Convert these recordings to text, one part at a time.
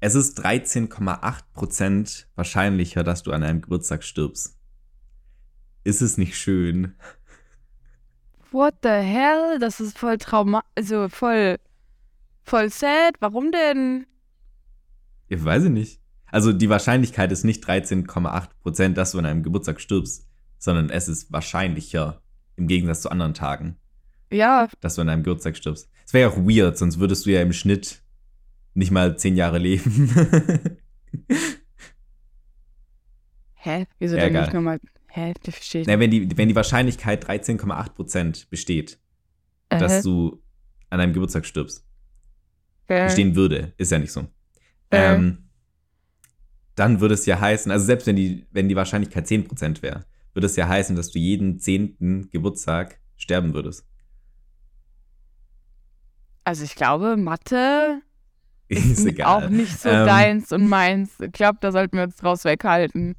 Es ist 13,8% wahrscheinlicher, dass du an einem Geburtstag stirbst. Ist es nicht schön? What the hell? Das ist voll trauma, also voll, voll sad. Warum denn? Ich weiß ich nicht. Also die Wahrscheinlichkeit ist nicht 13,8%, dass du an einem Geburtstag stirbst, sondern es ist wahrscheinlicher im Gegensatz zu anderen Tagen, Ja, dass du an einem Geburtstag stirbst. Es wäre ja auch weird, sonst würdest du ja im Schnitt nicht mal zehn Jahre leben. hä? Wieso Ja, denn egal. nicht nochmal? Hä? Das verstehe ich Na, wenn, die, wenn die Wahrscheinlichkeit 13,8% besteht, nicht. dass du an einem Geburtstag stirbst, äh, bestehen würde, ist ja nicht so. Äh. Ähm, dann würde es ja heißen, also selbst wenn die, wenn die Wahrscheinlichkeit 10% wäre, würde es ja heißen, dass du jeden zehnten Geburtstag sterben würdest. Also ich glaube, Mathe Ist egal. auch nicht so Ähm, deins und meins. Ich glaube, da sollten wir uns draus weghalten.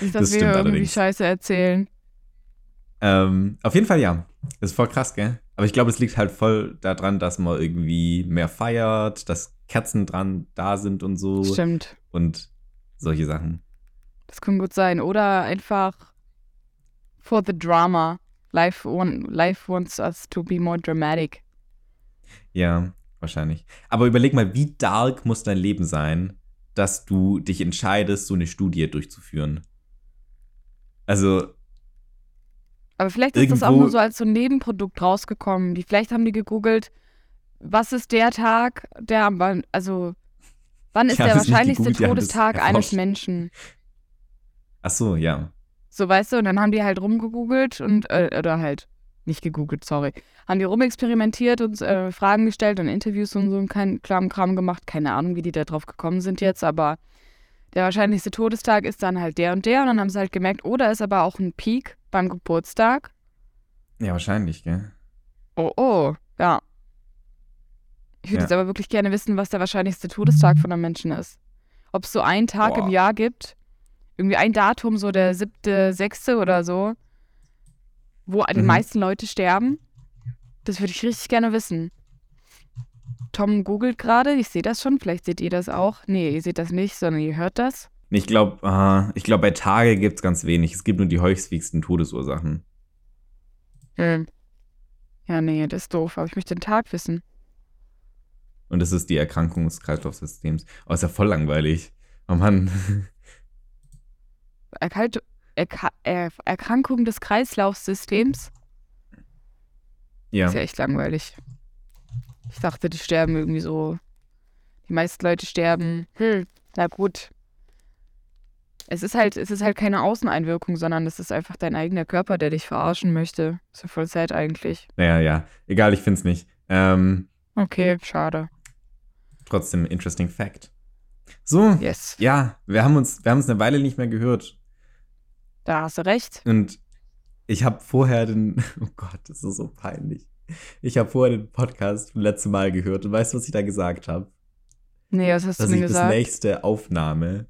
Nicht, dass Das wir irgendwie allerdings. Scheiße erzählen. Ähm, auf jeden Fall ja. Das ist voll krass, gell? Aber ich glaube, es liegt halt voll daran, dass man irgendwie mehr feiert, dass Kerzen dran da sind und so. Stimmt. Und solche Sachen. Das kann gut sein. Oder einfach for the drama. Life, want, life wants us to be more dramatic. Ja, wahrscheinlich. Aber überleg mal, wie dark muss dein Leben sein, dass du dich entscheidest, so eine Studie durchzuführen. Also, Aber vielleicht ist das auch nur so als so ein Nebenprodukt rausgekommen. Die, vielleicht haben die gegoogelt, was ist der Tag, der am, wann- also wann ist der wahrscheinlichste Todestag eines. Menschen? ach so, ja. So, weißt du, und dann haben die halt rumgegoogelt und, äh, oder halt, nicht gegoogelt, sorry, haben die rumexperimentiert und äh, Fragen gestellt und Interviews und so und keinen klaren Kram gemacht. Keine Ahnung, wie die da drauf gekommen sind jetzt, aber der wahrscheinlichste Todestag ist dann halt der und der und dann haben sie halt gemerkt, oh, da ist aber auch ein Peak beim Geburtstag. Ja, wahrscheinlich, gell? Oh, oh, ja. Ich würde Ja. jetzt aber wirklich gerne wissen, was der wahrscheinlichste Todestag von einem Menschen ist. Ob es so einen Tag im Boah. Jahr gibt, irgendwie ein Datum, so der siebte, sechste oder so, wo die Mhm. meisten Leute sterben. Das würde ich richtig gerne wissen. Tom googelt gerade, ich sehe das schon, vielleicht seht ihr das auch. Nee, ihr seht das nicht, sondern ihr hört das. Ich glaube, ich glaube, bei Tage gibt es ganz wenig. Es gibt nur die häufigsten Todesursachen. Hm. Ja, nee, das ist doof, aber ich möchte den Tag wissen. Und das ist die Erkrankung des Kreislaufsystems. Oh, ist ja voll langweilig. Oh Mann. Erkalt Erka er Erkrankung des Kreislaufsystems. Ja. Ist ja echt langweilig. Ich dachte, die sterben irgendwie so. Die meisten Leute sterben. Hm, na gut. Es ist halt, es ist halt keine Außeneinwirkung, sondern es ist einfach dein eigener Körper, der dich verarschen möchte. Ist ja voll sad eigentlich. Naja, ja. Egal, ich finde es nicht. Ähm, Okay, schade. trotzdem interesting fact. So, Yes. ja, wir haben uns, wir haben uns eine Weile nicht mehr gehört. Da hast du recht. Und ich habe vorher den, oh Gott, das ist so peinlich. Ich habe vorher den Podcast vom letzten Mal gehört und weißt du, was ich da gesagt habe? Nee, was hast Dass du ich mir bis gesagt? nächste Aufnahme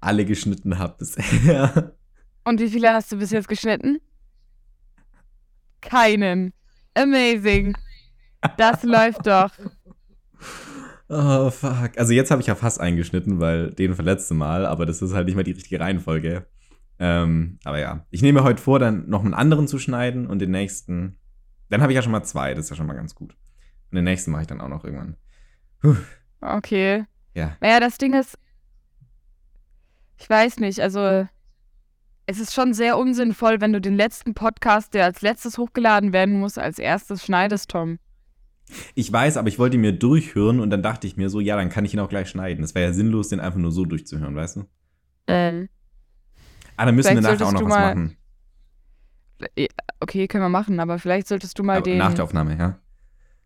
alle geschnitten habe bisher. Und wie viele hast du bis jetzt geschnitten? Keinen. Amazing. Das läuft doch. Oh, fuck. Also jetzt habe ich ja fast eingeschnitten, weil den verletzte Mal, aber das ist halt nicht mehr die richtige Reihenfolge. Ähm, aber ja, ich nehme mir heute vor, dann noch einen anderen zu schneiden und den nächsten. Dann habe ich ja schon mal zwei, das ist ja schon mal ganz gut. Und den nächsten mache ich dann auch noch irgendwann. Okay. Ja. Naja, das Ding ist, ich weiß nicht, also es ist schon sehr unsinnvoll, wenn du den letzten Podcast, der als letztes hochgeladen werden muss, als erstes schneidest, Tom. Ich weiß, aber ich wollte ihn mir durchhören und dann dachte ich mir so, ja, dann kann ich ihn auch gleich schneiden. Das wäre ja sinnlos, den einfach nur so durchzuhören, weißt du? Ähm. Ah, dann müssen wir Vielleicht nachher auch noch was mal machen. Okay, können wir machen, aber vielleicht solltest du mal Aber den, nach der Aufnahme, ja.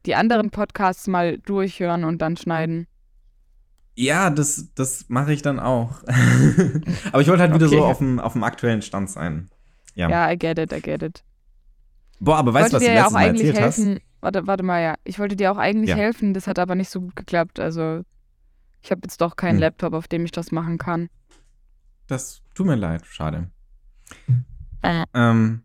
die anderen Podcasts mal durchhören und dann schneiden. Ja, das, das mache ich dann auch. aber ich wollte halt wieder so Okay. auf dem, auf dem aktuellen Stand sein. Ja. Ja, I get it, I get it. Boah, aber weißt du, was du ja letztes auch Mal eigentlich erzählt hast? helfen. Warte, warte mal, ja. Ich wollte dir auch eigentlich Ja. helfen, das hat aber nicht so gut geklappt. Also, ich habe jetzt doch keinen Hm. Laptop, auf dem ich das machen kann. Das tut mir leid, schade. Äh. Ähm,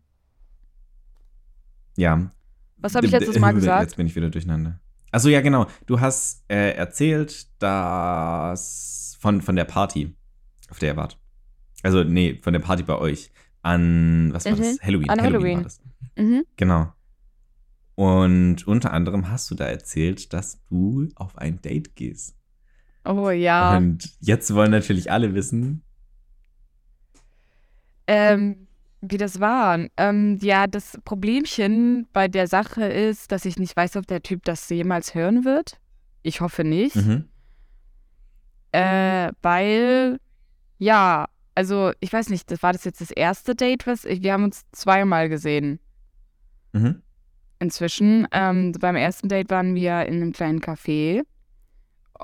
ja. Was habe ich letztes Mal gesagt? Jetzt bin ich wieder durcheinander. Also ja, genau. Du hast äh, erzählt, dass von, von der Party, auf der ihr wart. Also, nee, von der Party bei euch. An, was war Mhm. das? Halloween. An Halloween. war das. Mhm. Genau. Und unter anderem hast du da erzählt, dass du auf ein Date gehst. Oh ja. Und jetzt wollen natürlich alle wissen. Ähm, wie das war. Ähm, ja, das Problemchen bei der Sache ist, dass ich nicht weiß, ob der Typ das jemals hören wird. Ich hoffe nicht. Mhm. Äh, weil, ja, also ich weiß nicht, das war das jetzt das erste Date, was wir haben uns zweimal gesehen Mhm. inzwischen. Ähm, beim ersten Date waren wir in einem kleinen Café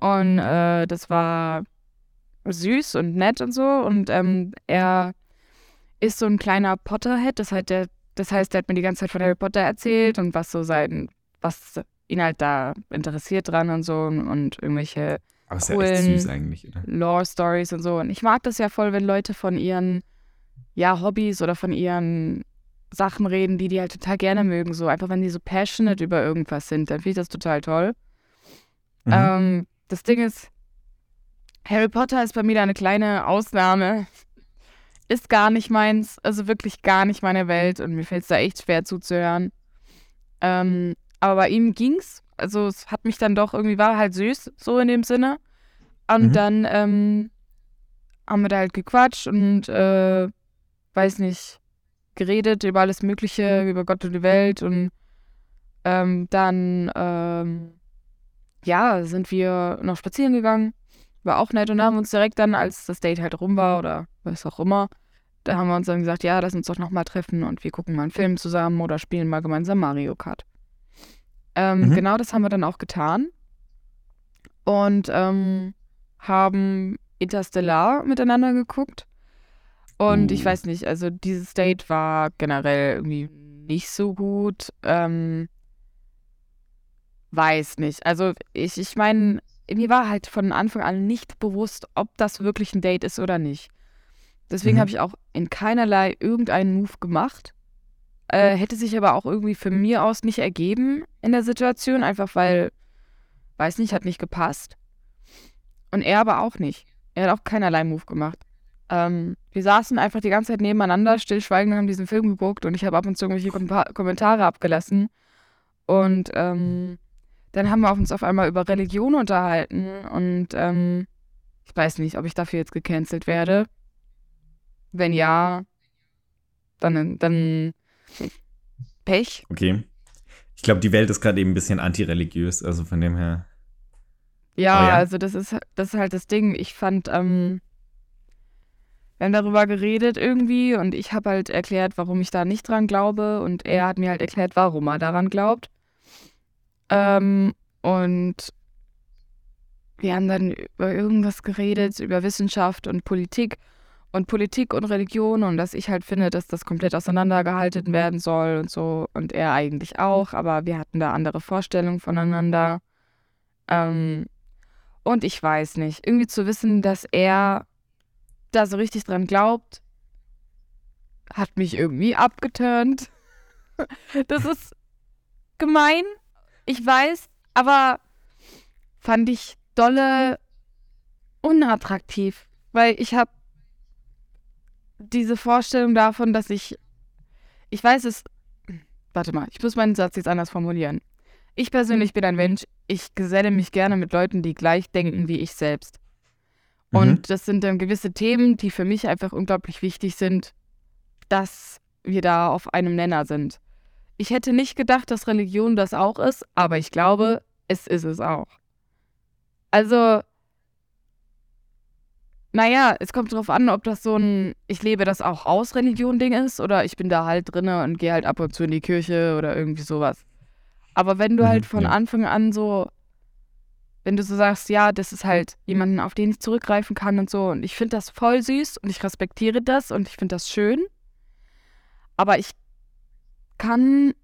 und äh, das war süß und nett und so und ähm, er ist so ein kleiner Potterhead, das, heißt, der, das heißt, der hat mir die ganze Zeit von Harry Potter erzählt und was so sein, was ihn halt da interessiert dran und so und, und irgendwelche Aber ja Coolen- oder? Lore-Stories und so. Und ich mag das ja voll, wenn Leute von ihren, ja, Hobbys oder von ihren Sachen reden, die die halt total gerne mögen. So einfach, wenn die so passionate über irgendwas sind, dann finde ich das total toll. Mhm. Ähm, das Ding ist, Harry Potter ist bei mir da eine kleine Ausnahme. Ist gar nicht meins, also wirklich gar nicht meine Welt und mir fällt es da echt schwer zuzuhören. Ähm, aber bei ihm ging's. Also es hat mich dann doch irgendwie, war halt süß, so in dem Sinne. Und Mhm. dann ähm, haben wir da halt gequatscht und äh, weiß nicht, geredet über alles Mögliche, über Gott und die Welt und ähm, dann ähm, ja, sind wir noch spazieren gegangen. War auch nett und haben uns direkt dann, als das Date halt rum war oder was auch immer, da haben wir uns dann gesagt, ja, lass uns doch nochmal treffen und wir gucken mal einen Film zusammen oder spielen mal gemeinsam Mario Kart. Ähm, Mhm. Genau das haben wir dann auch getan und ähm, haben Interstellar miteinander geguckt. Und ich Uh. weiß nicht, also dieses Date war generell irgendwie nicht so gut. Ähm, weiß nicht. Also ich, ich meine, mir war halt von Anfang an nicht bewusst, ob das wirklich ein Date ist oder nicht. Deswegen Mhm. habe ich auch in keinerlei irgendeinen Move gemacht. Äh, hätte sich aber auch irgendwie für mir aus nicht ergeben in der Situation, einfach weil, weiß nicht, hat nicht gepasst. Und er aber auch nicht. Er hat auch keinerlei Move gemacht. Ähm, wir saßen einfach die ganze Zeit nebeneinander, stillschweigend und haben diesen Film geguckt und ich habe ab und zu irgendwelche Kompa Kommentare abgelassen. Und ähm, dann haben wir uns auf einmal über Religion unterhalten und ähm, ich weiß nicht, ob ich dafür jetzt gecancelt werde. Wenn ja, dann, dann Pech. Okay. Ich glaube, die Welt ist gerade eben ein bisschen antireligiös, also von dem her. Ja, ja. also das ist, das ist halt das Ding. Ich fand, ähm, wir haben darüber geredet irgendwie und ich habe halt erklärt, warum ich da nicht dran glaube und er hat mir halt erklärt, warum er daran glaubt. Ähm, und wir haben dann über irgendwas geredet, über Wissenschaft und Politik und Politik und Religion und dass ich halt finde, dass das komplett auseinandergehalten werden soll und so und er eigentlich auch, aber wir hatten da andere Vorstellungen voneinander. Ähm, und ich weiß nicht, irgendwie zu wissen, dass er da so richtig dran glaubt, hat mich irgendwie abgeturnt. Das ist gemein, ich weiß, aber fand ich dolle unattraktiv, weil ich habe diese Vorstellung davon, dass ich, ich weiß es, warte mal, ich muss meinen Satz jetzt anders formulieren. Ich persönlich bin ein Mensch, ich geselle mich gerne mit Leuten, die gleich denken wie ich selbst. Mhm. Und das sind dann gewisse Themen, die für mich einfach unglaublich wichtig sind, dass wir da auf einem Nenner sind. Ich hätte nicht gedacht, dass Religion das auch ist, aber ich glaube, es ist es auch. Also, naja, es kommt drauf an, ob das so ein Ich lebe das auch aus Religion-Ding ist oder ich bin da halt drinne und gehe halt ab und zu in die Kirche oder irgendwie sowas. Aber wenn du Mhm, halt von ja. Anfang an so, wenn du so sagst, ja, das ist halt jemanden, auf den ich zurückgreifen kann und so, und ich finde das voll süß und ich respektiere das und ich finde das schön, aber ich kann,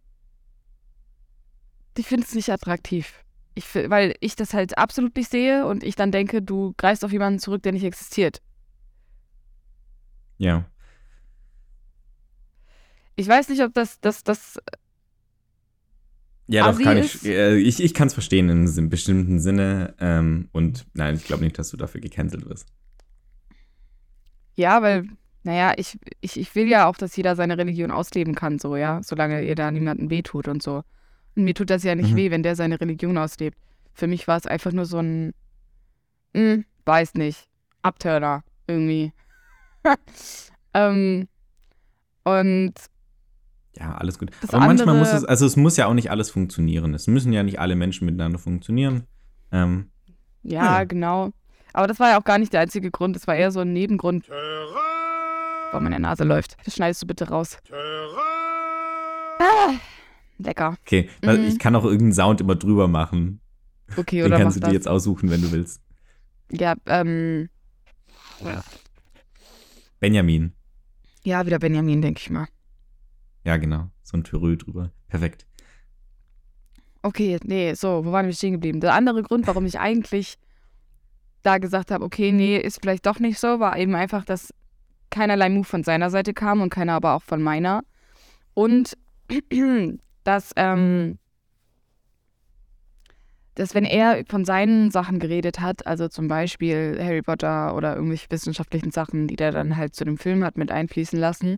ich finde es nicht attraktiv. Ich, weil ich das halt absolut nicht sehe und ich dann denke, du greifst auf jemanden zurück, der nicht existiert. Ja. Ich weiß nicht, ob das, das, das, Ja, doch, kann ich. Äh, ich ich kann es verstehen in einem bestimmten Sinne. Ähm, und nein, ich glaube nicht, dass du dafür gecancelt wirst. Ja, weil, naja, ich, ich, ich will ja auch, dass jeder seine Religion ausleben kann, so, ja, solange ihr da niemandem wehtut und so. Und mir tut das ja nicht Mhm. weh, wenn der seine Religion auslebt. Für mich war es einfach nur so ein, hm, weiß nicht, Abturner irgendwie. ähm, und Ja, alles gut. Aber manchmal muss es, also es muss ja auch nicht alles funktionieren. Es müssen ja nicht alle Menschen miteinander funktionieren. Ähm, ja, Ja. genau. Aber das war ja auch gar nicht der einzige Grund. Das war eher so ein Nebengrund, warum meine Nase läuft. Das schneidest du bitte raus. Ah, lecker. okay, Mhm. ich kann auch irgendeinen Sound immer drüber machen. Okay, Den oder mach kannst du das. dir jetzt aussuchen, wenn du willst. Ja, ähm, Benjamin. ja, wieder Benjamin, denke ich mal. Ja, genau. So ein Törö drüber. Perfekt. Okay, nee, so, wo waren wir stehen geblieben? Der andere Grund, warum ich eigentlich da gesagt habe, okay, nee, ist vielleicht doch nicht so, war eben einfach, dass keinerlei Move von seiner Seite kam und keiner aber auch von meiner. Und dass, ähm, dass wenn er von seinen Sachen geredet hat, also zum Beispiel Harry Potter oder irgendwelche wissenschaftlichen Sachen, die der dann halt zu dem Film hat mit einfließen lassen,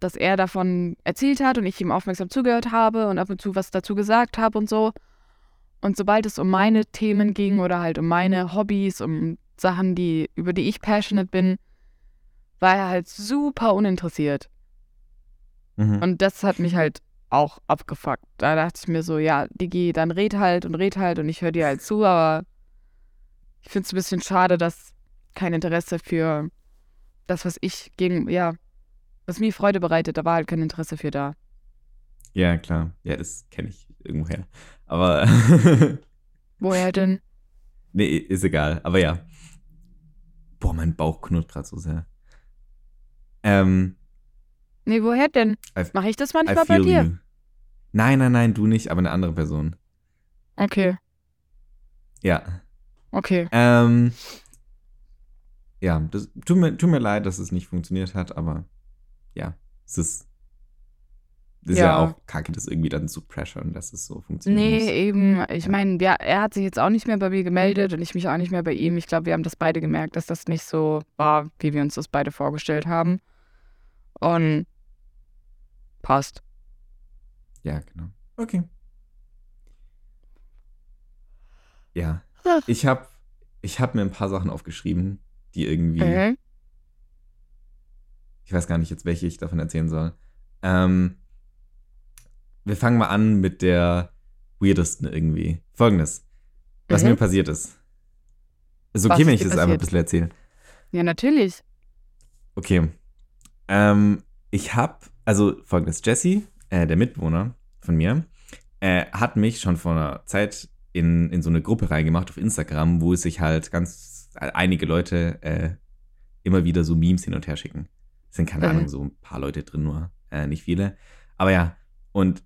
dass er davon erzählt hat und ich ihm aufmerksam zugehört habe und ab und zu was dazu gesagt habe und so. Und sobald es um meine Themen ging oder halt um meine Hobbys, um Sachen, die, über die ich passionate bin, war er halt super uninteressiert. Mhm. Und das hat mich halt auch abgefuckt. Da dachte ich mir so, ja, Digi, dann red halt und red halt und ich höre dir halt zu, aber ich finde es ein bisschen schade, dass kein Interesse für das, was ich gegen, ja, was mir Freude bereitet, da war halt kein Interesse für da. Ja, klar. Ja, das kenne ich irgendwoher. Aber Woher denn? nee, ist egal. Aber ja. Boah, mein Bauch knurrt gerade so sehr. Ähm, Nee, woher denn? Mache ich das manchmal bei dir? you. Nein, nein, nein, du nicht, aber eine andere Person. Okay, Ja. okay. Ähm, ja, das tut mir, tut mir leid, dass es nicht funktioniert hat, aber ja, es ist, das ist ja. Ja. auch kacke, das irgendwie dann zu pressuren, dass es so funktioniert. Nee, eben. Ich Ja. meine, ja, er hat sich jetzt auch nicht mehr bei mir gemeldet und ich mich auch nicht mehr bei ihm. Ich glaube, wir haben das beide gemerkt, dass das nicht so war, wie wir uns das beide vorgestellt haben. Und passt. Ja, genau. Okay. Ja. Ich habe ich hab mir ein paar Sachen aufgeschrieben, die irgendwie, Mhm. ich weiß gar nicht jetzt, welche ich davon erzählen soll. Ähm, wir fangen mal an mit der weirdesten irgendwie. Folgendes. Was Mhm. mir passiert ist. Ist okay, Was wenn ich das einfach ein bisschen erzähle. Ja, natürlich. Okay. Ähm, ich habe, also folgendes, Jesse, äh, der Mitbewohner von mir, äh, hat mich schon vor einer Zeit in, in so eine Gruppe reingemacht auf Instagram, wo es sich halt ganz äh, einige Leute äh, immer wieder so Memes hin und her schicken. Es sind keine Mhm. Ahnung, so ein paar Leute drin nur, äh, nicht viele. Aber ja, und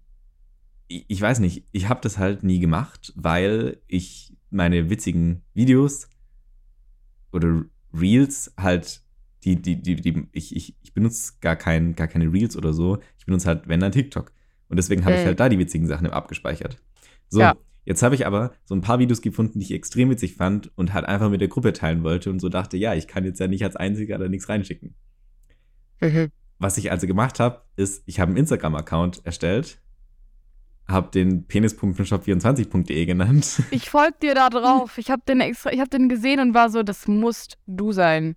ich, ich weiß nicht, ich habe das halt nie gemacht, weil ich meine witzigen Videos oder Reels halt, die, die, die, die ich, ich, ich benutze gar, kein, gar keine Reels oder so. Ich benutze halt, wenn dann TikTok. Und deswegen habe ich halt da die witzigen Sachen abgespeichert. So, Ja. jetzt habe ich aber so ein paar Videos gefunden, die ich extrem witzig fand und halt einfach mit der Gruppe teilen wollte und so dachte, ja, ich kann jetzt ja nicht als Einziger da nichts reinschicken. Mhm. Was ich also gemacht habe, ist, ich habe einen Instagram-Account erstellt, habe den penispumpenshop24.de genannt. Ich folge dir da drauf. Ich habe den extra, ich habe den gesehen und war so, das musst du sein.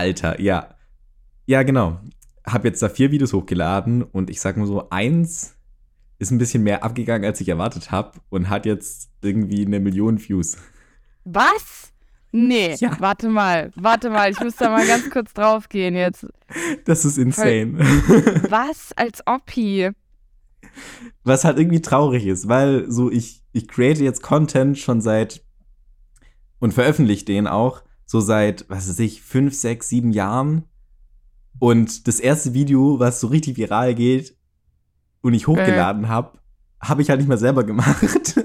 Alter, ja. Ja, genau. Hab jetzt da vier Videos hochgeladen und ich sag mal so, eins ist ein bisschen mehr abgegangen, als ich erwartet habe und hat jetzt irgendwie eine Million Views. Was? Nee, Ja. warte mal, warte mal, ich muss da mal ganz kurz drauf gehen jetzt. Das ist insane. Was? Als Oppi? Was halt irgendwie traurig ist, weil so ich, ich create jetzt Content schon seit und veröffentliche den auch so seit, was weiß ich, fünf, sechs, sieben Jahren. Und das erste Video, was so richtig viral geht und ich hochgeladen habe, habe ich halt nicht mehr selber gemacht.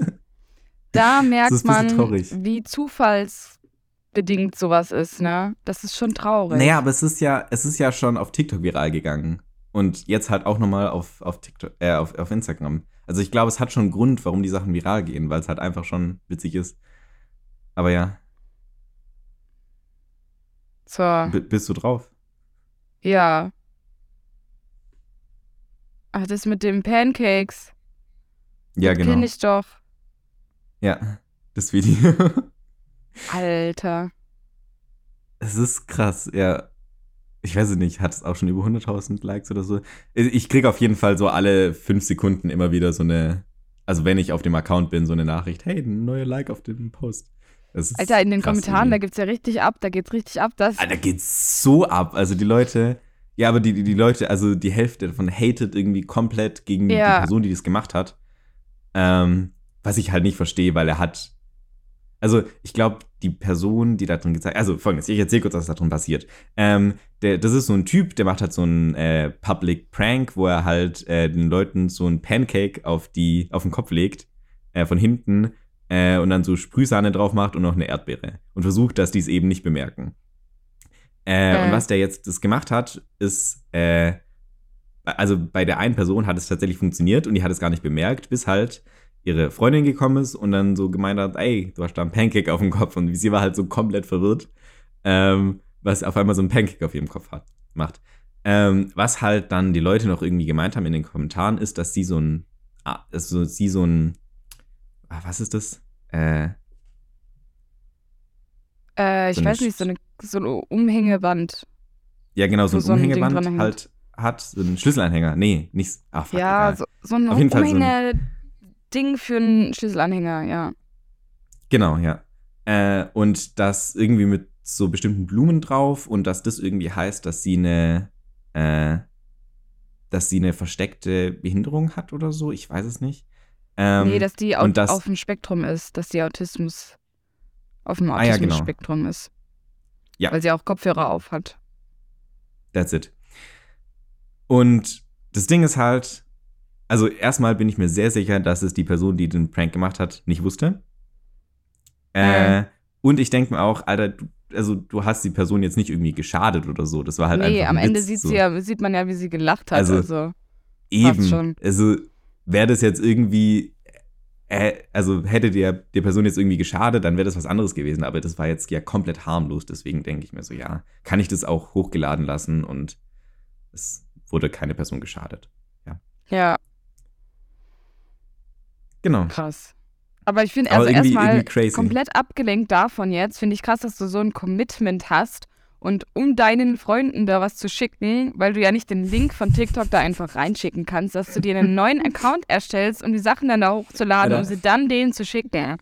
Da merkt man, traurig. wie zufallsbedingt sowas ist, ne? Das ist schon traurig. Naja, aber es ist ja, es ist ja schon auf TikTok viral gegangen. Und jetzt halt auch nochmal auf, auf TikTok, äh, auf, auf Instagram. Also ich glaube, es hat schon einen Grund, warum die Sachen viral gehen, weil es halt einfach schon witzig ist. Aber ja. So. B bist du drauf? Ja. Ach, das mit den Pancakes. Ja, das genau. Kenn ich doch. Ja, das Video. Alter. Es ist krass, ja. Ich weiß es nicht, hat es auch schon über 100.000 Likes oder so? Ich kriege auf jeden Fall so alle fünf Sekunden immer wieder so eine, also wenn ich auf dem Account bin, so eine Nachricht, hey, ein neuer Like auf dem Post. Alter, in den Kommentaren, irgendwie. da geht's ja richtig ab, da geht's richtig ab. Das Alter, da geht's so ab. Also die Leute, ja, aber die, die, die Leute, also die Hälfte davon hatet irgendwie komplett gegen Ja. die Person, die das gemacht hat. Ähm, was ich halt nicht verstehe, weil er hat. Also, ich glaube, die Person, die da drin gezeigt also folgendes, ich erzähle kurz, was da drin passiert. Ähm, der, das ist so ein Typ, der macht halt so einen äh, Public Prank, wo er halt äh, den Leuten so ein Pancake auf, die, auf den Kopf legt, äh, von hinten, äh, und dann so Sprühsahne drauf macht und noch eine Erdbeere. Und versucht, dass die es eben nicht bemerken. Äh. Und was der jetzt das gemacht hat, ist, äh, also bei der einen Person hat es tatsächlich funktioniert und die hat es gar nicht bemerkt, bis halt ihre Freundin gekommen ist und dann so gemeint hat, ey, du hast da ein Pancake auf dem Kopf und sie war halt so komplett verwirrt, ähm, was auf einmal so ein Pancake auf ihrem Kopf hat, macht. Ähm, was halt dann die Leute noch irgendwie gemeint haben in den Kommentaren, ist, dass sie so ein, ah, also sie so ein, ah, was ist das? Äh, äh, ich so weiß nicht, so eine, so eine Umhängewand. ja genau, so ein so ein Umhängeband hängt. halt hat, so einen Schlüsselanhänger. Nee, nicht, ah, fuck, ja, egal. so, so ein ein- Umhänge-Ding für einen Schlüsselanhänger, ja. Genau, ja. Äh, und das irgendwie mit so bestimmten Blumen drauf und dass das irgendwie heißt, dass sie eine, äh, dass sie eine versteckte Behinderung hat oder so. Ich weiß es nicht. Ähm, nee, dass die au das- auf dem Spektrum ist, dass die Autismus auf dem Ah, ja, genau. Autismus-Spektrum ist. Ja. Weil sie auch Kopfhörer auf hat. That's it. Und das Ding ist halt, also erstmal bin ich mir sehr sicher, dass es die Person, die den Prank gemacht hat, nicht wusste. Äh, und ich denke mir auch, Alter, du, also du hast die Person jetzt nicht irgendwie geschadet oder so. Das war halt nee, einfach am ein Ende Witz, sieht, so. sie ja, sieht man ja, wie sie gelacht hat. Also- Also, Eben. Also wäre das jetzt irgendwie, äh, also hätte der, der Person jetzt irgendwie geschadet, dann wäre das was anderes gewesen. Aber das war jetzt ja komplett harmlos. Deswegen denke ich mir so, ja, kann ich das auch hochgeladen lassen und es wurde keine Person geschadet. ja, Genau. krass. Aber ich finde, also erstmal komplett abgelenkt davon jetzt, finde ich krass, dass du so ein Commitment hast und um deinen Freunden da was zu schicken, weil du ja nicht den Link von TikTok da einfach reinschicken kannst, dass du dir einen neuen Account erstellst, um die Sachen dann da hochzuladen, Alter. um sie dann denen zu schicken.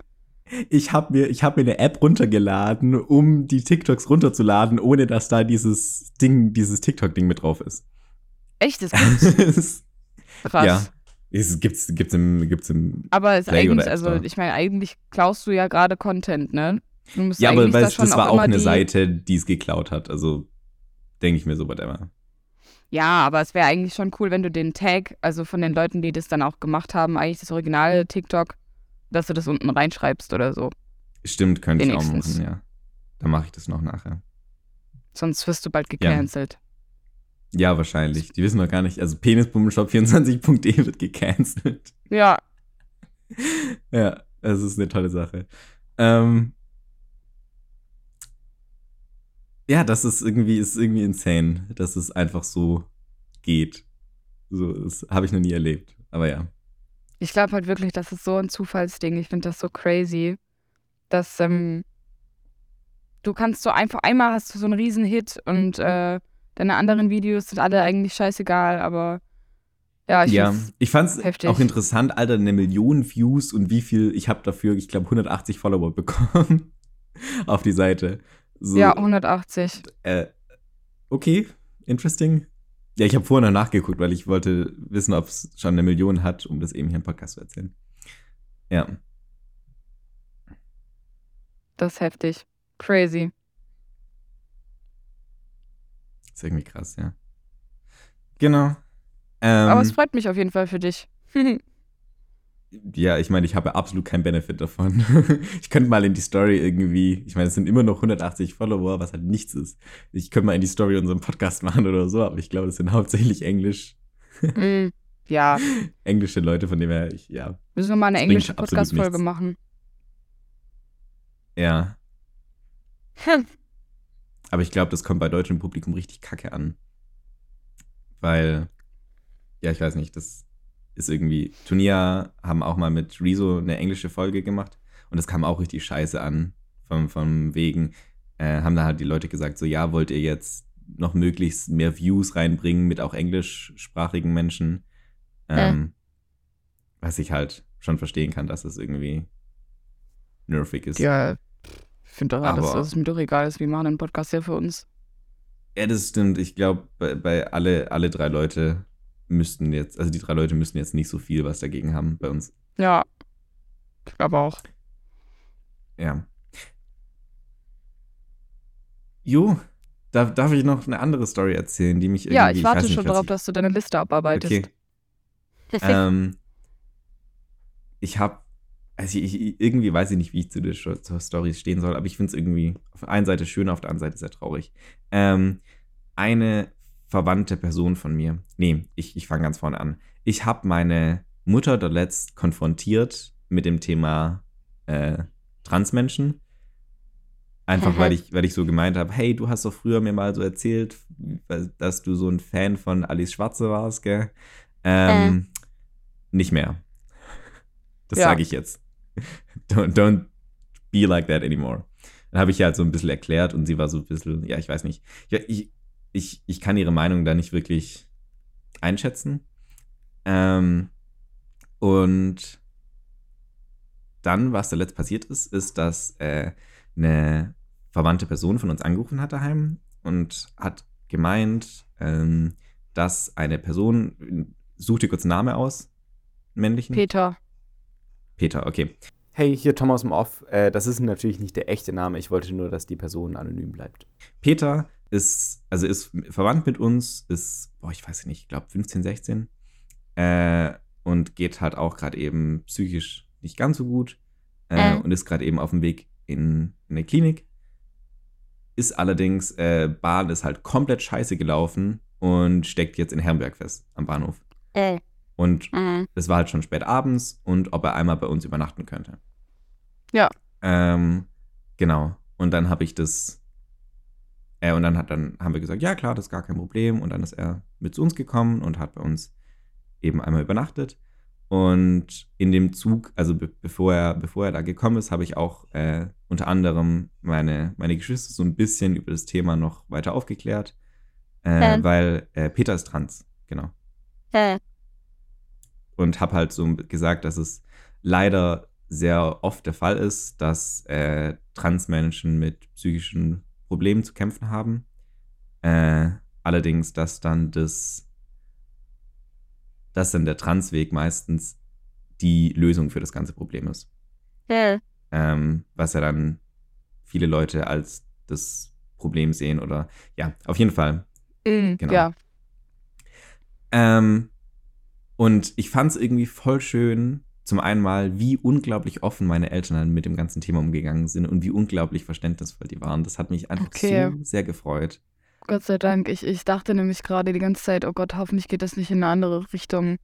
Ich habe mir, ich hab mir eine App runtergeladen, um die TikToks runterzuladen, ohne dass da dieses Ding, dieses TikTok-Ding mit drauf ist. Echt, das gibt's krass. ja. Es gibt's, gibt's im, gibt's im Aber es Play eigentlich, also ich meine, eigentlich klaust du ja gerade Content, ne? Ja, aber weil da das war auch auch eine Seite, die es geklaut hat. Also denke ich mir so, whatever. Ja, aber es wäre eigentlich schon cool, wenn du den Tag, also von den Leuten, die das dann auch gemacht haben, eigentlich das originale TikTok, dass du das unten reinschreibst oder so. Stimmt, könnte ich auch machen, ja. Dann mache ich das noch nachher. Sonst wirst du bald gecancelt. Ja, wahrscheinlich. Die wissen noch gar nicht. Also penisbummenshop24.de wird gecancelt. Ja, Ja, das ist eine tolle Sache. Ähm, ja, das ist irgendwie, ist irgendwie insane, dass es einfach so geht. So, das habe ich noch nie erlebt. Aber ja. ich glaube halt wirklich, das ist so ein Zufallsding. Ich finde das so crazy, dass ähm, du kannst so einfach, einmal hast du so einen riesen Hit und äh, deine anderen Videos sind alle eigentlich scheißegal, aber ja, ich ja, ich fand es auch interessant, Alter, eine Million Views und wie viel, ich habe dafür, ich glaube, 180 Follower bekommen auf die Seite. So, ja, 180. Äh, okay, interesting. Ja, ich habe vorher noch nachgeguckt, weil ich wollte wissen, ob es schon eine Million hat, um das eben hier im Podcast zu erzählen. Ja. Das ist heftig. Crazy. Ist irgendwie krass, ja. Genau. Ähm, Aber es freut mich auf jeden Fall für dich. ja, ich meine, ich habe absolut keinen Benefit davon. ich könnte mal in die Story irgendwie, ich meine, es sind immer noch 180 Follower, was halt nichts ist. Ich könnte mal in die Story unseren Podcast machen oder so, aber ich glaube, es sind hauptsächlich Englisch. Mm. Ja. Englische Leute, von dem her, ich, ja. Müssen wir mal eine Das englische Podcast-Folge machen. Ja. Hm. Aber ich glaube, das kommt bei deutschem Publikum richtig kacke an. Weil, ja, ich weiß nicht, das ist irgendwie. Turnier haben auch mal mit Rezo eine englische Folge gemacht und das kam auch richtig scheiße an. Vom, vom Wegen, äh, haben da halt die Leute gesagt, so, ja, wollt ihr jetzt noch möglichst mehr Views reinbringen mit auch englischsprachigen Menschen? Ähm, Was ich halt schon verstehen kann, dass es irgendwie nervig ist. Ja, ich finde doch alles, Aber- dass es mir doch egal ist. Wir machen einen Podcast ja für uns. Ja, das stimmt. Ich glaube, bei, bei alle, alle drei Leute müssten jetzt, also die drei Leute müssten jetzt nicht so viel was dagegen haben bei uns. Ja. Ich glaube auch. Ja. Jo, darf, darf ich noch eine andere Story erzählen, die mich irgendwie. Ja, ich warte nicht, schon darauf, ich- dass du deine Liste abarbeitest. Okay. ähm, ich habe, also ich, ich, irgendwie weiß ich nicht, wie ich zu der zur Story stehen soll, aber ich finde es irgendwie auf der einen Seite schön, auf der anderen Seite sehr traurig. Ähm, eine verwandte Person von mir, nee, ich, ich fange ganz vorne an. Ich habe meine Mutter da letzt konfrontiert mit dem Thema äh, Transmenschen. Einfach weil ich, weil ich so gemeint habe, hey, du hast doch früher mir mal so erzählt, dass du so ein Fan von Alice Schwarze warst, gell? Ähm, Nicht mehr. Das Ja. sage ich jetzt. Don't, don't be like that anymore. Dann habe ich ja halt so ein bisschen erklärt und sie war so ein bisschen, ja, ich weiß nicht. Ja, ich, ich, ich kann ihre Meinung da nicht wirklich einschätzen. Ähm, und dann, was da letzt passiert ist, ist, dass äh, eine verwandte Person von uns angerufen hat daheim und hat gemeint, ähm, dass eine Person, such dir kurz einen Namen aus, einen männlichen? Peter. Peter, okay. Hey, hier Thomas im Off. Äh, das ist natürlich nicht der echte Name. Ich wollte nur, dass die Person anonym bleibt. Peter ist, also ist verwandt mit uns, ist, boah, ich weiß nicht, ich glaube 15, 16. Äh, und geht halt auch gerade eben psychisch nicht ganz so gut. Äh, Äh. Und ist gerade eben auf dem Weg in, in eine Klinik. Ist allerdings, äh, Bahn ist halt komplett scheiße gelaufen und steckt jetzt in Herrenberg fest am Bahnhof. Äh. Und Mhm. es war halt schon spät abends und ob er einmal bei uns übernachten könnte. Ja. Ähm, genau. Und dann habe ich das, äh, und dann hat dann haben wir gesagt, ja klar, das ist gar kein Problem. Und dann ist er mit zu uns gekommen und hat bei uns eben einmal übernachtet. Und in dem Zug, also be bevor er, bevor er da gekommen ist, habe ich auch äh, unter anderem meine, meine Geschwister so ein bisschen über das Thema noch weiter aufgeklärt. Äh, Ähm. Weil äh, Peter ist trans, genau Äh. und habe halt so gesagt, dass es leider sehr oft der Fall ist, dass äh, Transmenschen mit psychischen Problemen zu kämpfen haben. Äh, allerdings, dass dann das, dass dann der Transweg meistens die Lösung für das ganze Problem ist. Äh. Ähm, was ja dann viele Leute als das Problem sehen oder ja, auf jeden Fall Mhm. Genau. Ja. Ähm, und ich fand es irgendwie voll schön, zum einen mal, wie unglaublich offen meine Eltern dann mit dem ganzen Thema umgegangen sind und wie unglaublich verständnisvoll die waren. Das hat mich einfach Okay. so sehr gefreut. Gott sei Dank. Ich, ich dachte nämlich gerade die ganze Zeit, oh Gott, hoffentlich geht das nicht in eine andere Richtung.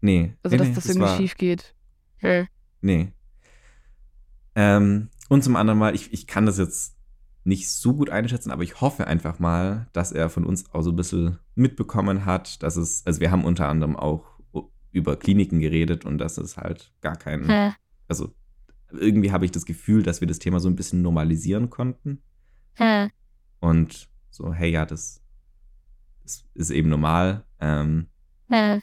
Nee. Also, nee, dass nee, das irgendwie war- schief geht. Äh. Nee. Ähm, und zum anderen mal, ich, ich kann das jetzt nicht so gut einschätzen, aber ich hoffe einfach mal, dass er von uns auch so ein bisschen mitbekommen hat, dass es, also wir haben unter anderem auch über Kliniken geredet und dass es halt gar kein, Äh. also irgendwie habe ich das Gefühl, dass wir das Thema so ein bisschen normalisieren konnten Äh. und so, hey, ja, das, das ist eben normal. Ähm, Äh.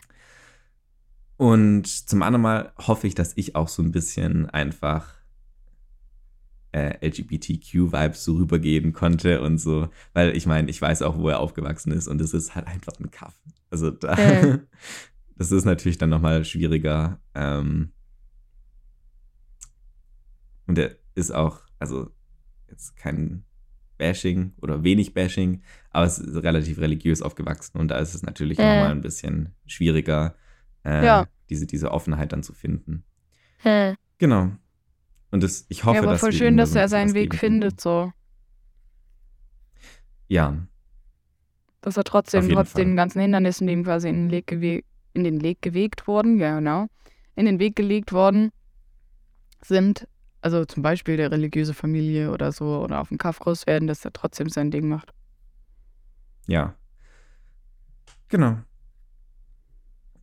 und zum anderen Mal hoffe ich, dass ich auch so ein bisschen einfach äh, LGBTQ-Vibes so rübergeben konnte und so, weil ich meine, ich weiß auch, wo er aufgewachsen ist und es ist halt einfach ein Kaff. Also da, Äh. das ist natürlich dann nochmal schwieriger. Ähm, und er ist auch, also jetzt kein Bashing oder wenig Bashing, aber es ist relativ religiös aufgewachsen und da ist es natürlich Äh. nochmal ein bisschen schwieriger, äh, Ja. diese, diese Offenheit dann zu finden. Äh. Genau. Und das, ich hoffe, Ja, aber dass voll schön, dass so er seinen Weg findet, so. Ja, Dass er trotzdem, trotz Fall. den ganzen Hindernissen, die ihm quasi in den Weg, in den Weg gewegt worden, ja genau, in den Weg gelegt worden sind, also zum Beispiel der religiöse Familie oder so, oder auf dem Kaff groß werden, dass er trotzdem sein Ding macht. Ja. Genau.